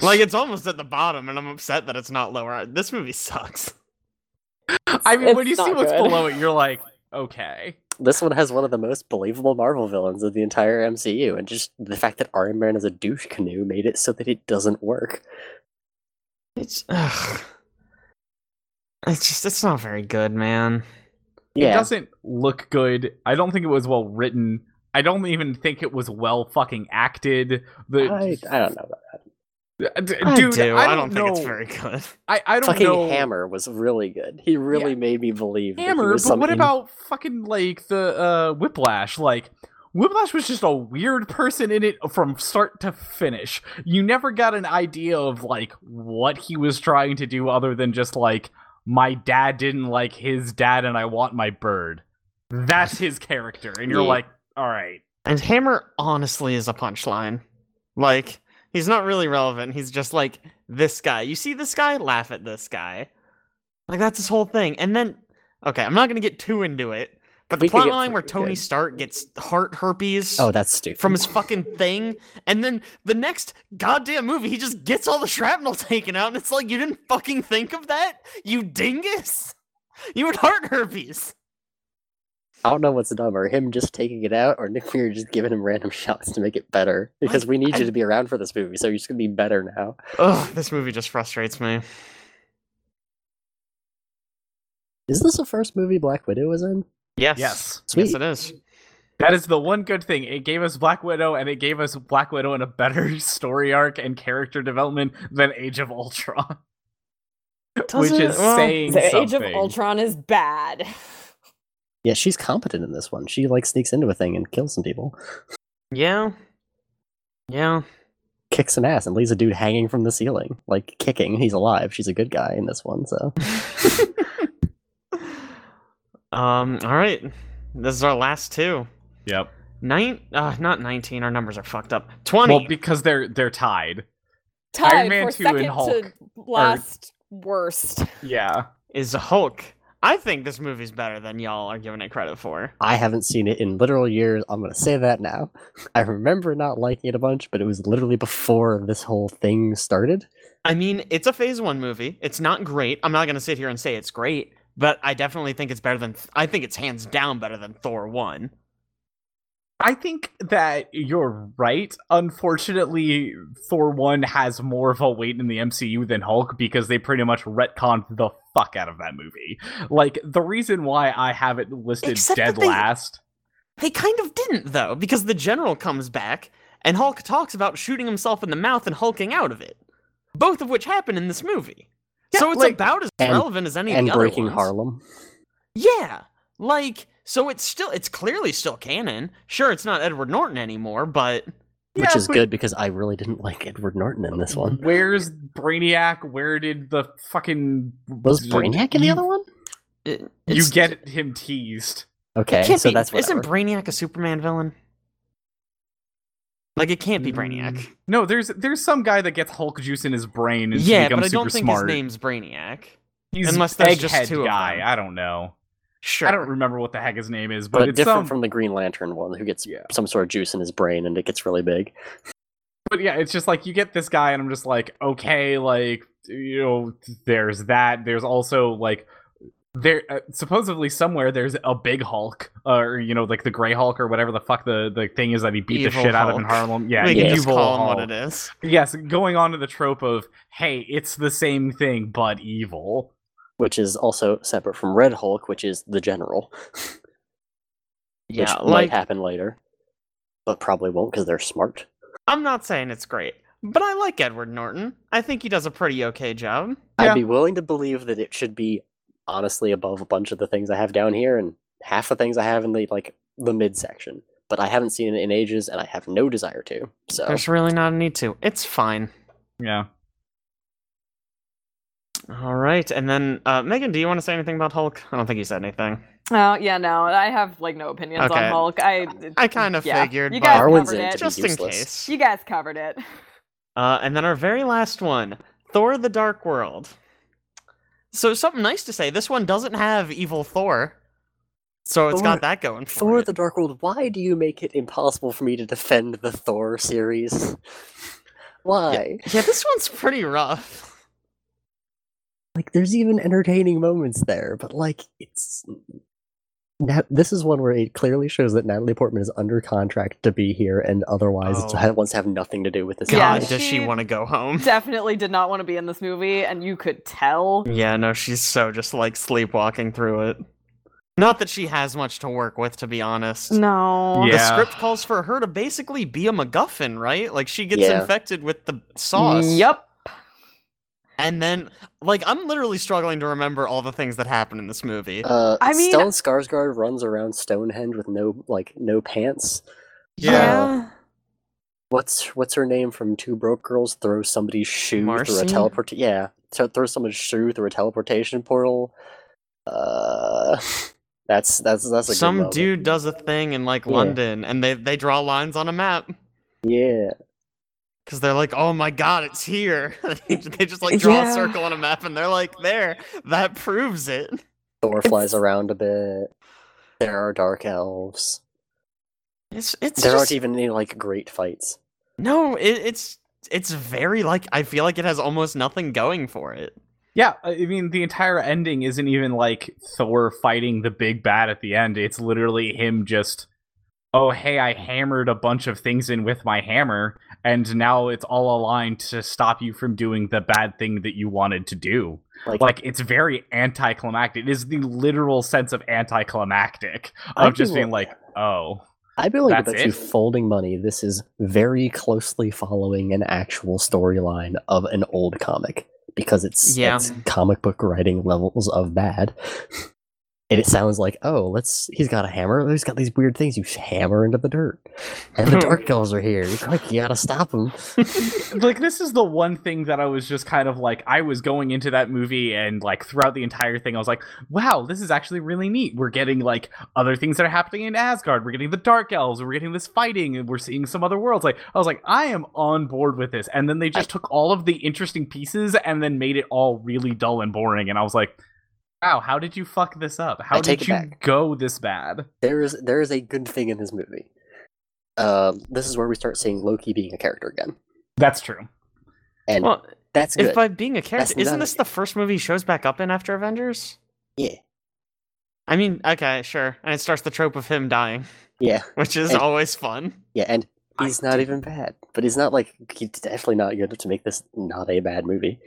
Like it's almost at the bottom, and I'm upset that it's not lower. This movie sucks. I mean, when you see not what's good. below it, you're like, okay. This one has one of the most believable Marvel villains of the entire MCU, and just the fact that Iron Man is a douche canoe made it so that it doesn't work. It's ugh. It's just it's not very good, man. Yeah. It doesn't look good. I don't think it was well written. I don't even think it was well fucking acted. The I, I don't know. About Uh, d- I dude, do. I I don't, don't, know. think it's very good. I, I don't Fucking know. Hammer was really good. He really made me believe that he Hammer, was but some what about fucking like the uh Whiplash? Like Whiplash was just a weird person in it from start to finish. You never got an idea of like what he was trying to do other than just like my dad didn't like his dad and I want my bird. That's his character. And you're Yeah. like, all right. And Hammer honestly is a punchline. Like he's not really relevant. He's just like this guy. You see this guy? Laugh at this guy. Like that's his whole thing. And then okay, I'm not gonna get too into it, but the We plot line where Tony good. Stark gets heart herpes Oh, that's stupid. from his fucking thing, and then the next goddamn movie he just gets all the shrapnel taken out, and it's like you didn't fucking think of that, you dingus. You had heart herpes. I don't know what's dumber, him just taking it out or Nick Fury just giving him random shots to make it better. Because we need I- you to be around for this movie, so you're just gonna be better now. Ugh, this movie just frustrates me. Is this the first movie Black Widow was in? Yes. Yes. Sweet. Yes, it is. That is the one good thing. It gave us Black Widow and it gave us Black Widow in a better story arc and character development than Age of Ultron. Does Which it? is Well, saying The something. Age of Ultron is bad. Yeah, she's competent in this one. She like sneaks into a thing and kills some people, Yeah. Yeah. kicks some ass, and leaves a dude hanging from the ceiling, like kicking. He's alive. She's a good guy in this one, so um. All right. This is our last two. Yep. Nine. Uh, not nineteen. Our numbers are fucked up. Twenty. Well, because they're they're tied. Tied Iron Man for 2 and Hulk to last worst. Yeah. is Hulk. I think this movie's better than y'all are giving it credit for. I haven't seen it in literal years. I'm gonna say that now. I remember not liking it a bunch, but it was literally before this whole thing started. I mean, it's a Phase One movie. It's not great. I'm not gonna sit here and say it's great, but I definitely think it's better than. I think it's hands down better than Thor One. I think that you're right. Unfortunately, Thor 1 has more of a weight in the MCU than Hulk because they pretty much retconned the fuck out of that movie. Like, the reason why I have it listed Except dead they- last. They kind of didn't though, because the general comes back and Hulk talks about shooting himself in the mouth and hulking out of it, both of which happen in this movie. so it's like- about as And- relevant as any of and the other breaking ones. Harlem. Yeah, like so it's still it's clearly still canon. Sure, it's not Edward Norton anymore, but which Yeah, is but- good because I really didn't like Edward Norton in this one. Where's Brainiac? Where did the fucking. Was Brainiac in the other one? it, You get him teased. Okay, so be, that's isn't. Brainiac a Superman villain? Like it can't be Brainiac. Mm, No, there's there's some guy that gets Hulk juice in his brain and yeah, becomes but I super don't think smart. his name's Brainiac. He's unless there's just Egghead two of guy. them. I don't know. Sure. I don't remember what the heck his name is, but, but it's different some, from the Green Lantern one, who gets Yeah. some sort of juice in his brain and it gets really big. But yeah, it's just like you get this guy, and I'm just like, okay, like you know, there's that. There's also like there uh, supposedly somewhere there's a big Hulk, or you know, like the Gray Hulk or whatever the fuck the the thing is that he beat the Evil shit out of in Harlem. Yeah, we can yeah. just evil call him Hulk. what it is. Yes, going on to the trope of hey, it's the same thing but evil. Which is also separate from Red Hulk, which is the General. which Yeah, might happen later, but probably won't because they're smart. I'm not saying it's great, but I like Edward Norton. I think he does a pretty okay job. I'd be willing to believe that it should be honestly above a bunch of the things I have down here and half the things I have in the like the mid section. But I haven't seen it in ages, and I have no desire to. So There's really not a need to. It's fine. Yeah. All right, and then uh, Megan, do you want to say anything about Hulk? I don't think you said anything. Oh yeah, no, I have like no opinions Okay. on Hulk. I I kind of yeah, figured, you but guys Darwin's covered it. to be just in case. You guys covered it. Uh, and then our very last one, Thor: The Dark World. So something nice to say. This one doesn't have evil Thor, so it's Thor- got that going for it. Thor: it. The Dark World. Why do you make it impossible for me to defend the Thor series? Why? Yeah, this one's pretty rough. Like, there's even entertaining moments there, but like, it's. Now, this is one where it clearly shows that Natalie Portman is under contract to be here, and otherwise Oh. it wants to have nothing to do with this. God, movie. does she she- want to go home? Definitely did not want to be in this movie, and you could tell. Yeah, no, she's so just like sleepwalking through it. Not that she has much to work with, to be honest. No. Yeah. The script calls for her to basically be a MacGuffin, right? Like she gets Yeah. infected with the sauce. Yep. And then, like, I'm literally struggling to remember all the things that happen in this movie. Uh, I mean- Stellan Skarsgård runs around Stonehenge with no like no pants. yeah. What's what's her name from Two Broke Girls? Throws somebody's shoe through Darcy? a teleport. Yeah, so throws someone's shoe through a teleportation portal. Uh, that's that's that's a Some moment. dude does a thing in like Yeah. London, and they they draw lines on a map Yeah, because they're like, "Oh my god, it's here!" they just like draw Yeah. a circle on a map, and they're like, "There, that proves it." Thor flies around a bit. There are dark elves. It's it's there just, aren't even any like great fights. no, it, it's it's very like I feel like it has almost nothing going for it. Yeah, I mean the entire ending isn't even like Thor fighting the big bad at the end. It's literally him just oh hey, I hammered a bunch of things in with my hammer and now it's all aligned to stop you from doing the bad thing that you wanted to do. Like, Like it's very anticlimactic. It is the literal sense of anticlimactic I'd of just being like, "Oh, I'd be willing to that's bet you folding money. This is very closely following an actual storyline of an old comic because it's, Yeah. it's comic book writing levels of bad. And it sounds like, oh, let's. He's got a hammer. He's got these weird things. You hammer into the dirt, and the dark elves are here. You're like, you gotta stop them. like this is the one thing that I was just kind of like I was going into that movie and like throughout the entire thing I was like, wow, this is actually really neat. We're getting like other things that are happening in Asgard. We're getting the Dark Elves. We're getting this fighting, and we're seeing some other worlds. Like I was like, I am on board with this. And then they just took all of the interesting pieces and then made it all really dull and boring. And I was like, Wow, how did you fuck this up? How I take did you back. go this bad? There is there is a good thing in this movie. Um, this is where we start seeing Loki being a character again, That's true. and Well, that's if good. by being a character, That's isn't this the first movie he shows back up in after Avengers? Yeah, I mean, okay, sure. And it starts the trope of him dying, yeah, which is And- always fun. yeah, and I he's not even bad, but he's not like he's definitely not good to make this not a bad movie.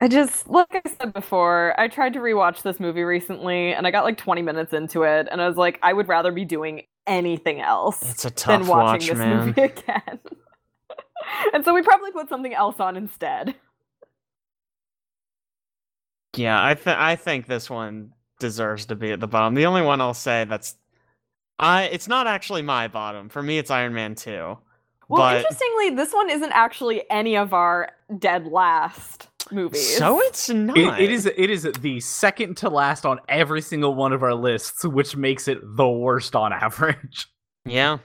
I just, like I said before, I tried to rewatch this movie recently and I got like 20 minutes into it and I was like, I would rather be doing anything else It's a than tough watching watch, this man. movie again. and so we probably put something else on instead. Yeah, I th- I think this one deserves to be at the bottom. The only one I'll say that's I it's not actually my bottom. For me it's Iron Man 2. Well, but interestingly, this one isn't actually any of our dead last movies. so it's not. It, it is it is the second to last on every single one of our lists, which makes it the worst on average. Yeah.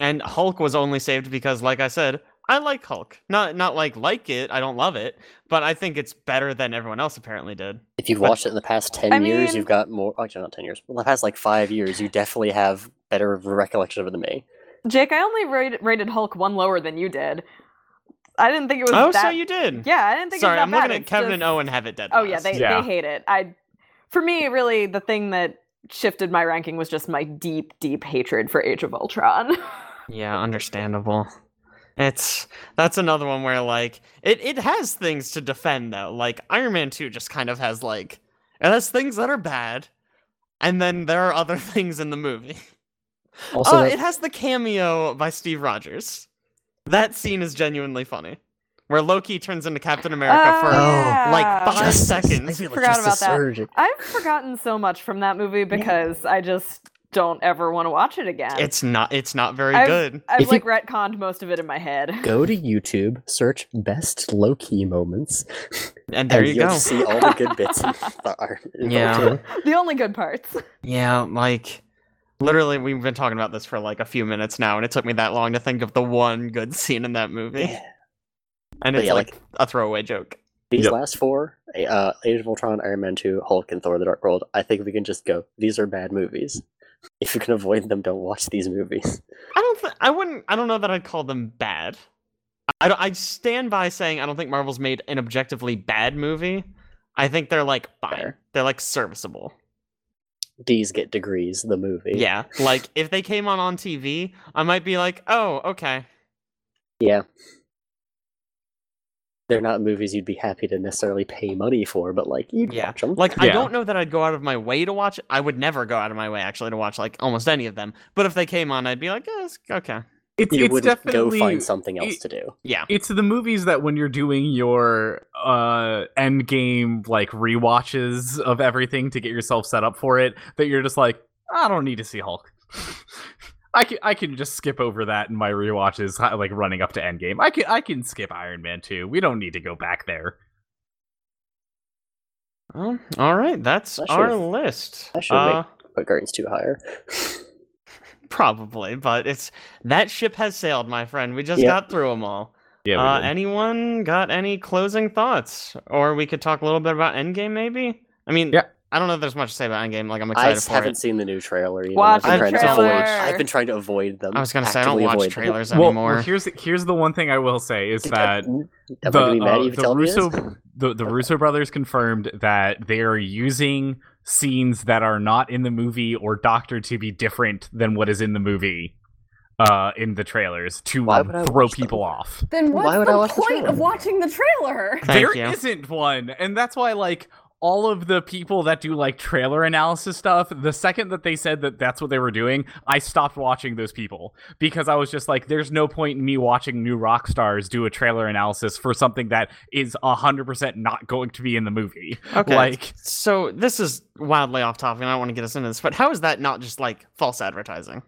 And Hulk was only saved because like I said, I like Hulk. Not not like like it, I don't love it, but I think it's better than everyone else apparently did. If you've But- watched it in the past ten I years, mean- you've got more. Oh, actually, not ten years. Well, the past like five years, you definitely have better recollection of it than me. Jake, I only rated, rated Hulk one lower than you did. I didn't think it was Oh, that. so you did. Yeah, I didn't think Sorry, it was bad. Sorry, I'm that looking bad. at It's Kevin just- and Owen have it dead. Oh yeah, they Yeah. they hate it. I, for me, really, the thing that shifted my ranking was just my deep, deep hatred for Age of Ultron. Yeah, understandable. It's that's another one where like it it has things to defend though. Like Iron Man 2 just kind of has like it has things that are bad and then there are other things in the movie. Also, uh, that- it has the cameo by Steve Rogers. That scene is genuinely funny. Where Loki turns into Captain America for Oh, oh like five Justice. seconds. I Forgot Justice about that. Surge. I've forgotten so much from that movie because I just don't ever want to watch it again. It's not it's not very I've- good. I've If you- like retconned most of it in my head. Go to YouTube, search best Loki moments, And there and you you'll go. see all the good bits. In the Yeah. The only good parts. Yeah, like literally we've been talking about this for like a few minutes now and it took me that long to think of the one good scene in that movie. Yeah. And But it's yeah, like, a throwaway joke. These Yep. last four, uh, Age of Ultron, Iron Man 2, Hulk, and Thor the Dark World, I think we can just go, these are bad movies. If you can avoid them, don't watch these movies. I don't th- I wouldn't I don't know that I'd call them bad. I don't, I stand by saying I don't think Marvel's made an objectively bad movie. I think they're like fine. Fair. They're like serviceable. These get degrees, the movie. Yeah. Like if they came on on TV, I might be like, "Oh, okay." Yeah. They're not movies you'd be happy to necessarily pay money for, but like, you'd Yeah. watch them. Like I don't know that I'd go out of my way to watch. I would never go out of my way actually to watch like almost any of them. But if they came on, I'd be like, eh, okay. It's you it's wouldn't definitely go find something else it- to do. Yeah. it's the movies that when you're doing your uh Endgame like rewatches of everything to get yourself set up for it that you're just like I don't need to see Hulk. I can I can just skip over that in my rewatches hi- like running up to Endgame. I can I can skip Iron Man 2. We don't need to go back there. Well, all right, that's That our list. I should've Uh, But Guardians 2 higher. probably, but it's that ship has sailed, my friend. We just Yeah. got through them all. Yeah. uh, anyone got any closing thoughts? Or we could talk a little bit about Endgame, maybe. I mean, Yeah. I don't know if there's much to say about Endgame. Like, I'm I excited for haven't it. seen the new trailer. Even. Watch I've been the trying to trailer. avoid. I've been trying to avoid them. I was gonna say I don't watch avoid them. trailers well, anymore. well, here's here's the one thing I will say is that I the, gonna be mad uh, at you for the telling me this? Russo the, the Russo brothers confirmed that they are using scenes that are not in the movie or doctored to be different than what is in the movie uh in the trailers to Why throw watch them? people off. Then Why what's would I the watch the point trailer? of watching the trailer? Thank There you. not one. And that's why like all of the people that do like trailer analysis stuff, the second that they said that that's what they were doing, I stopped watching those people because I was just like, there's no point in me watching New Rockstars do a trailer analysis for something that is 100% not going to be in the movie. Okay. Like, so this is wildly off topic, and I don't want to get us into this, but how is that not just like false advertising?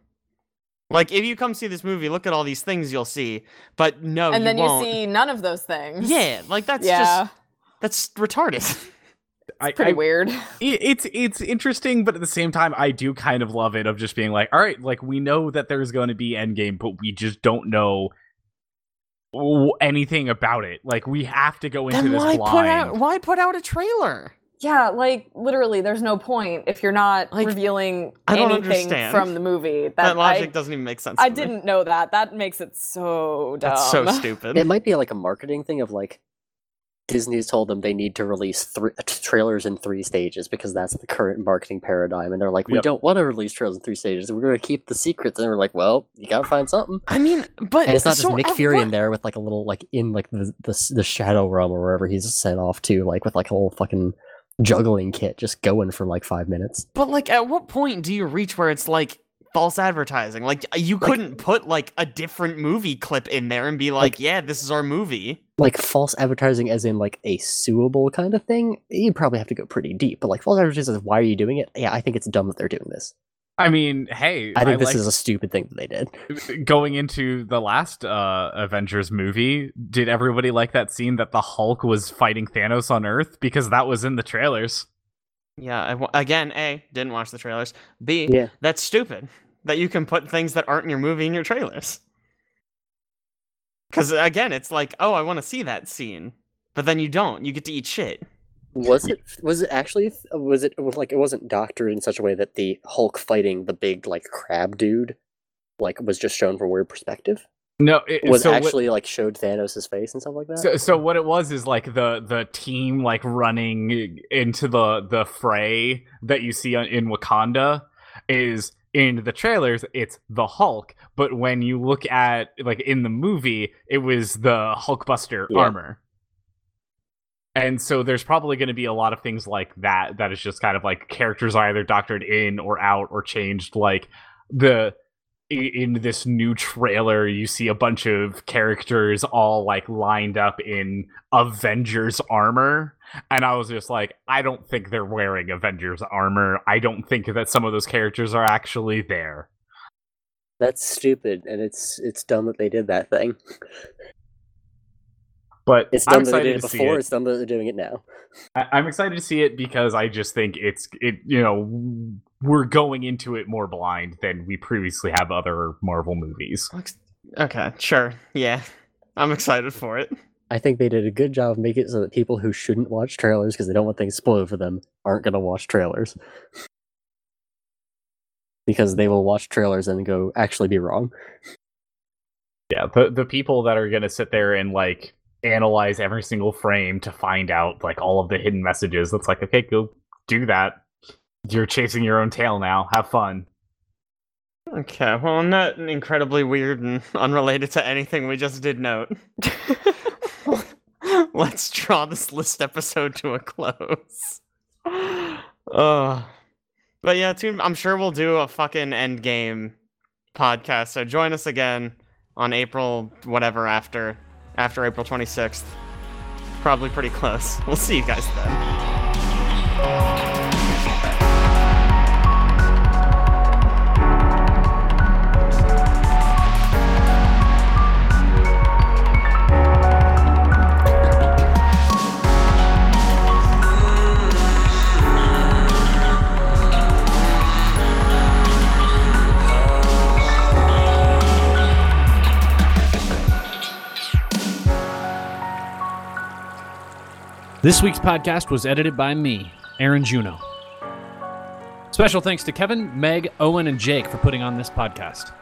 Like, if you come see this movie, look at all these things you'll see, but no, and you then won't. you see none of those things. Yeah, like that's yeah, just that's retarded. I, pretty I- weird. it- it's it's interesting, but at the same time, I do kind of love it of just being like, all right, like we know that there's going to be Endgame, but we just don't know anything about it. Like we have to go into Then this why blind. put out why put out a trailer? Yeah, like literally, there's no point if you're not Like, revealing I don't anything understand. from the movie. That, That, logic I, doesn't even make sense. I to didn't know that. That makes it so dumb. That's so stupid. It might be like a marketing thing of like Disney's told them they need to release three trailers in three stages because that's the current marketing paradigm, and they're like, we Yep. don't want to release trailers in three stages. We're going to keep the secrets, and we're like, well, you got to find something. I mean, but And it's not just Nick Fury what- in there with like a little like in like the the, the shadow realm or wherever he's sent off to, like with like a little fucking juggling kit, just going for like five minutes. But like, at what point do you reach where it's like false advertising? Like, you couldn't put like a different movie clip in there and be like, Like- "Yeah, this is our movie." Like false advertising, as in like a suable kind of thing. You probably have to go pretty deep, but like false advertising, is why are you doing it? Yeah, I think it's dumb that they're doing this. I mean, hey, I think this like- is a stupid thing that they did. going into the last uh, Avengers movie, did everybody like that scene that the Hulk was fighting Thanos on Earth? Because that was in the trailers. Yeah. I again, a didn't watch the trailers. B Yeah. that's stupid that you can put things that aren't in your movie in your trailers. Because again, it's like, oh, I want to see that scene, but then you don't. You get to eat shit. Was it? Was it actually? Was it? Like it wasn't doctored in such a way that the Hulk fighting the big like crab dude, like was just shown from weird perspective. No, it Was so what- actually like showed Thanos' face and stuff like that. So, so what it was is like the the team like running into the the fray that you see on, in Wakanda is in the trailers it's the Hulk, but when you look at like in the movie it was the Hulkbuster Yeah. armor. And so there's probably going to be a lot of things like that that is just kind of like characters either doctored in or out or changed like the in this new trailer you see a bunch of characters all like lined up in avengers armor and i was just like i don't think they're wearing avengers armor i don't think that some of those characters are actually there That's stupid, and it's it's dumb that they did that thing. but It's i'm dumb that they did it before. it It's dumb that they're doing it now. I- i'm excited to see it because i just think it's it you know we're going into it more blind than we previously have other marvel movies Okay, sure. Yeah. I'm excited for it. I think they did a good job of making it so that people who shouldn't watch trailers because they don't want things spoiled for them aren't going to watch trailers. because they will watch trailers and go actually be wrong. Yeah, the the people that are gonna sit there and like analyze every single frame to find out like all of the hidden messages. That's like, okay, go do that. You're chasing your own tail now. Have fun. Okay, well, that incredibly weird and unrelated to anything we just did note, let's draw this list episode to a close. Uh, but yeah, tune, I'm sure we'll do a fucking Endgame podcast. So join us again on April whatever after after April 26th. Probably pretty close. We'll see you guys then. This week's podcast was edited by me, Aaron Juno. Special thanks to Kevin, Meg, Owen, and Jake for putting on this podcast.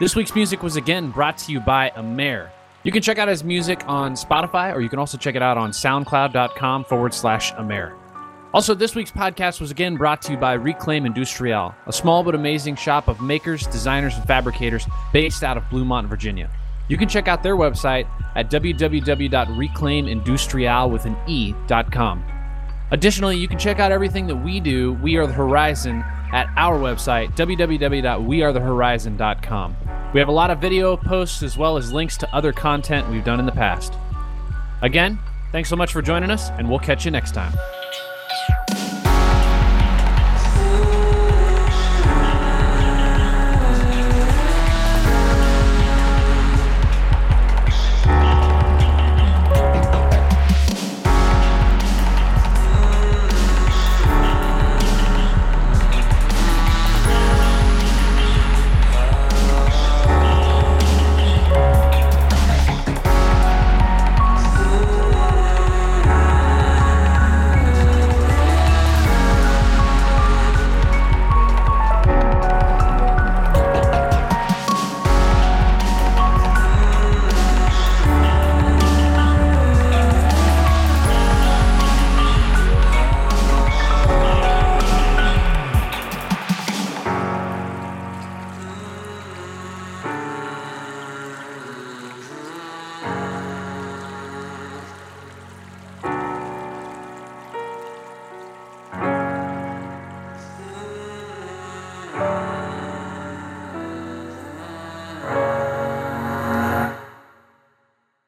This week's music was again brought to you by Amer. You can check out his music on Spotify, or you can also check it out on soundcloud.com forward slash Amer. Also, this week's podcast was again brought to you by Reclaim Industrial, a small but amazing shop of makers, designers, and fabricators based out of Bluemont, Virginia. You can check out their website at www.reclaimindustrial with an e.com. Additionally, you can check out everything that we do, We Are the Horizon, at our website, www.wearethehorizon.com. We have a lot of video posts as well as links to other content we've done in the past. Again, thanks so much for joining us, and we'll catch you next time.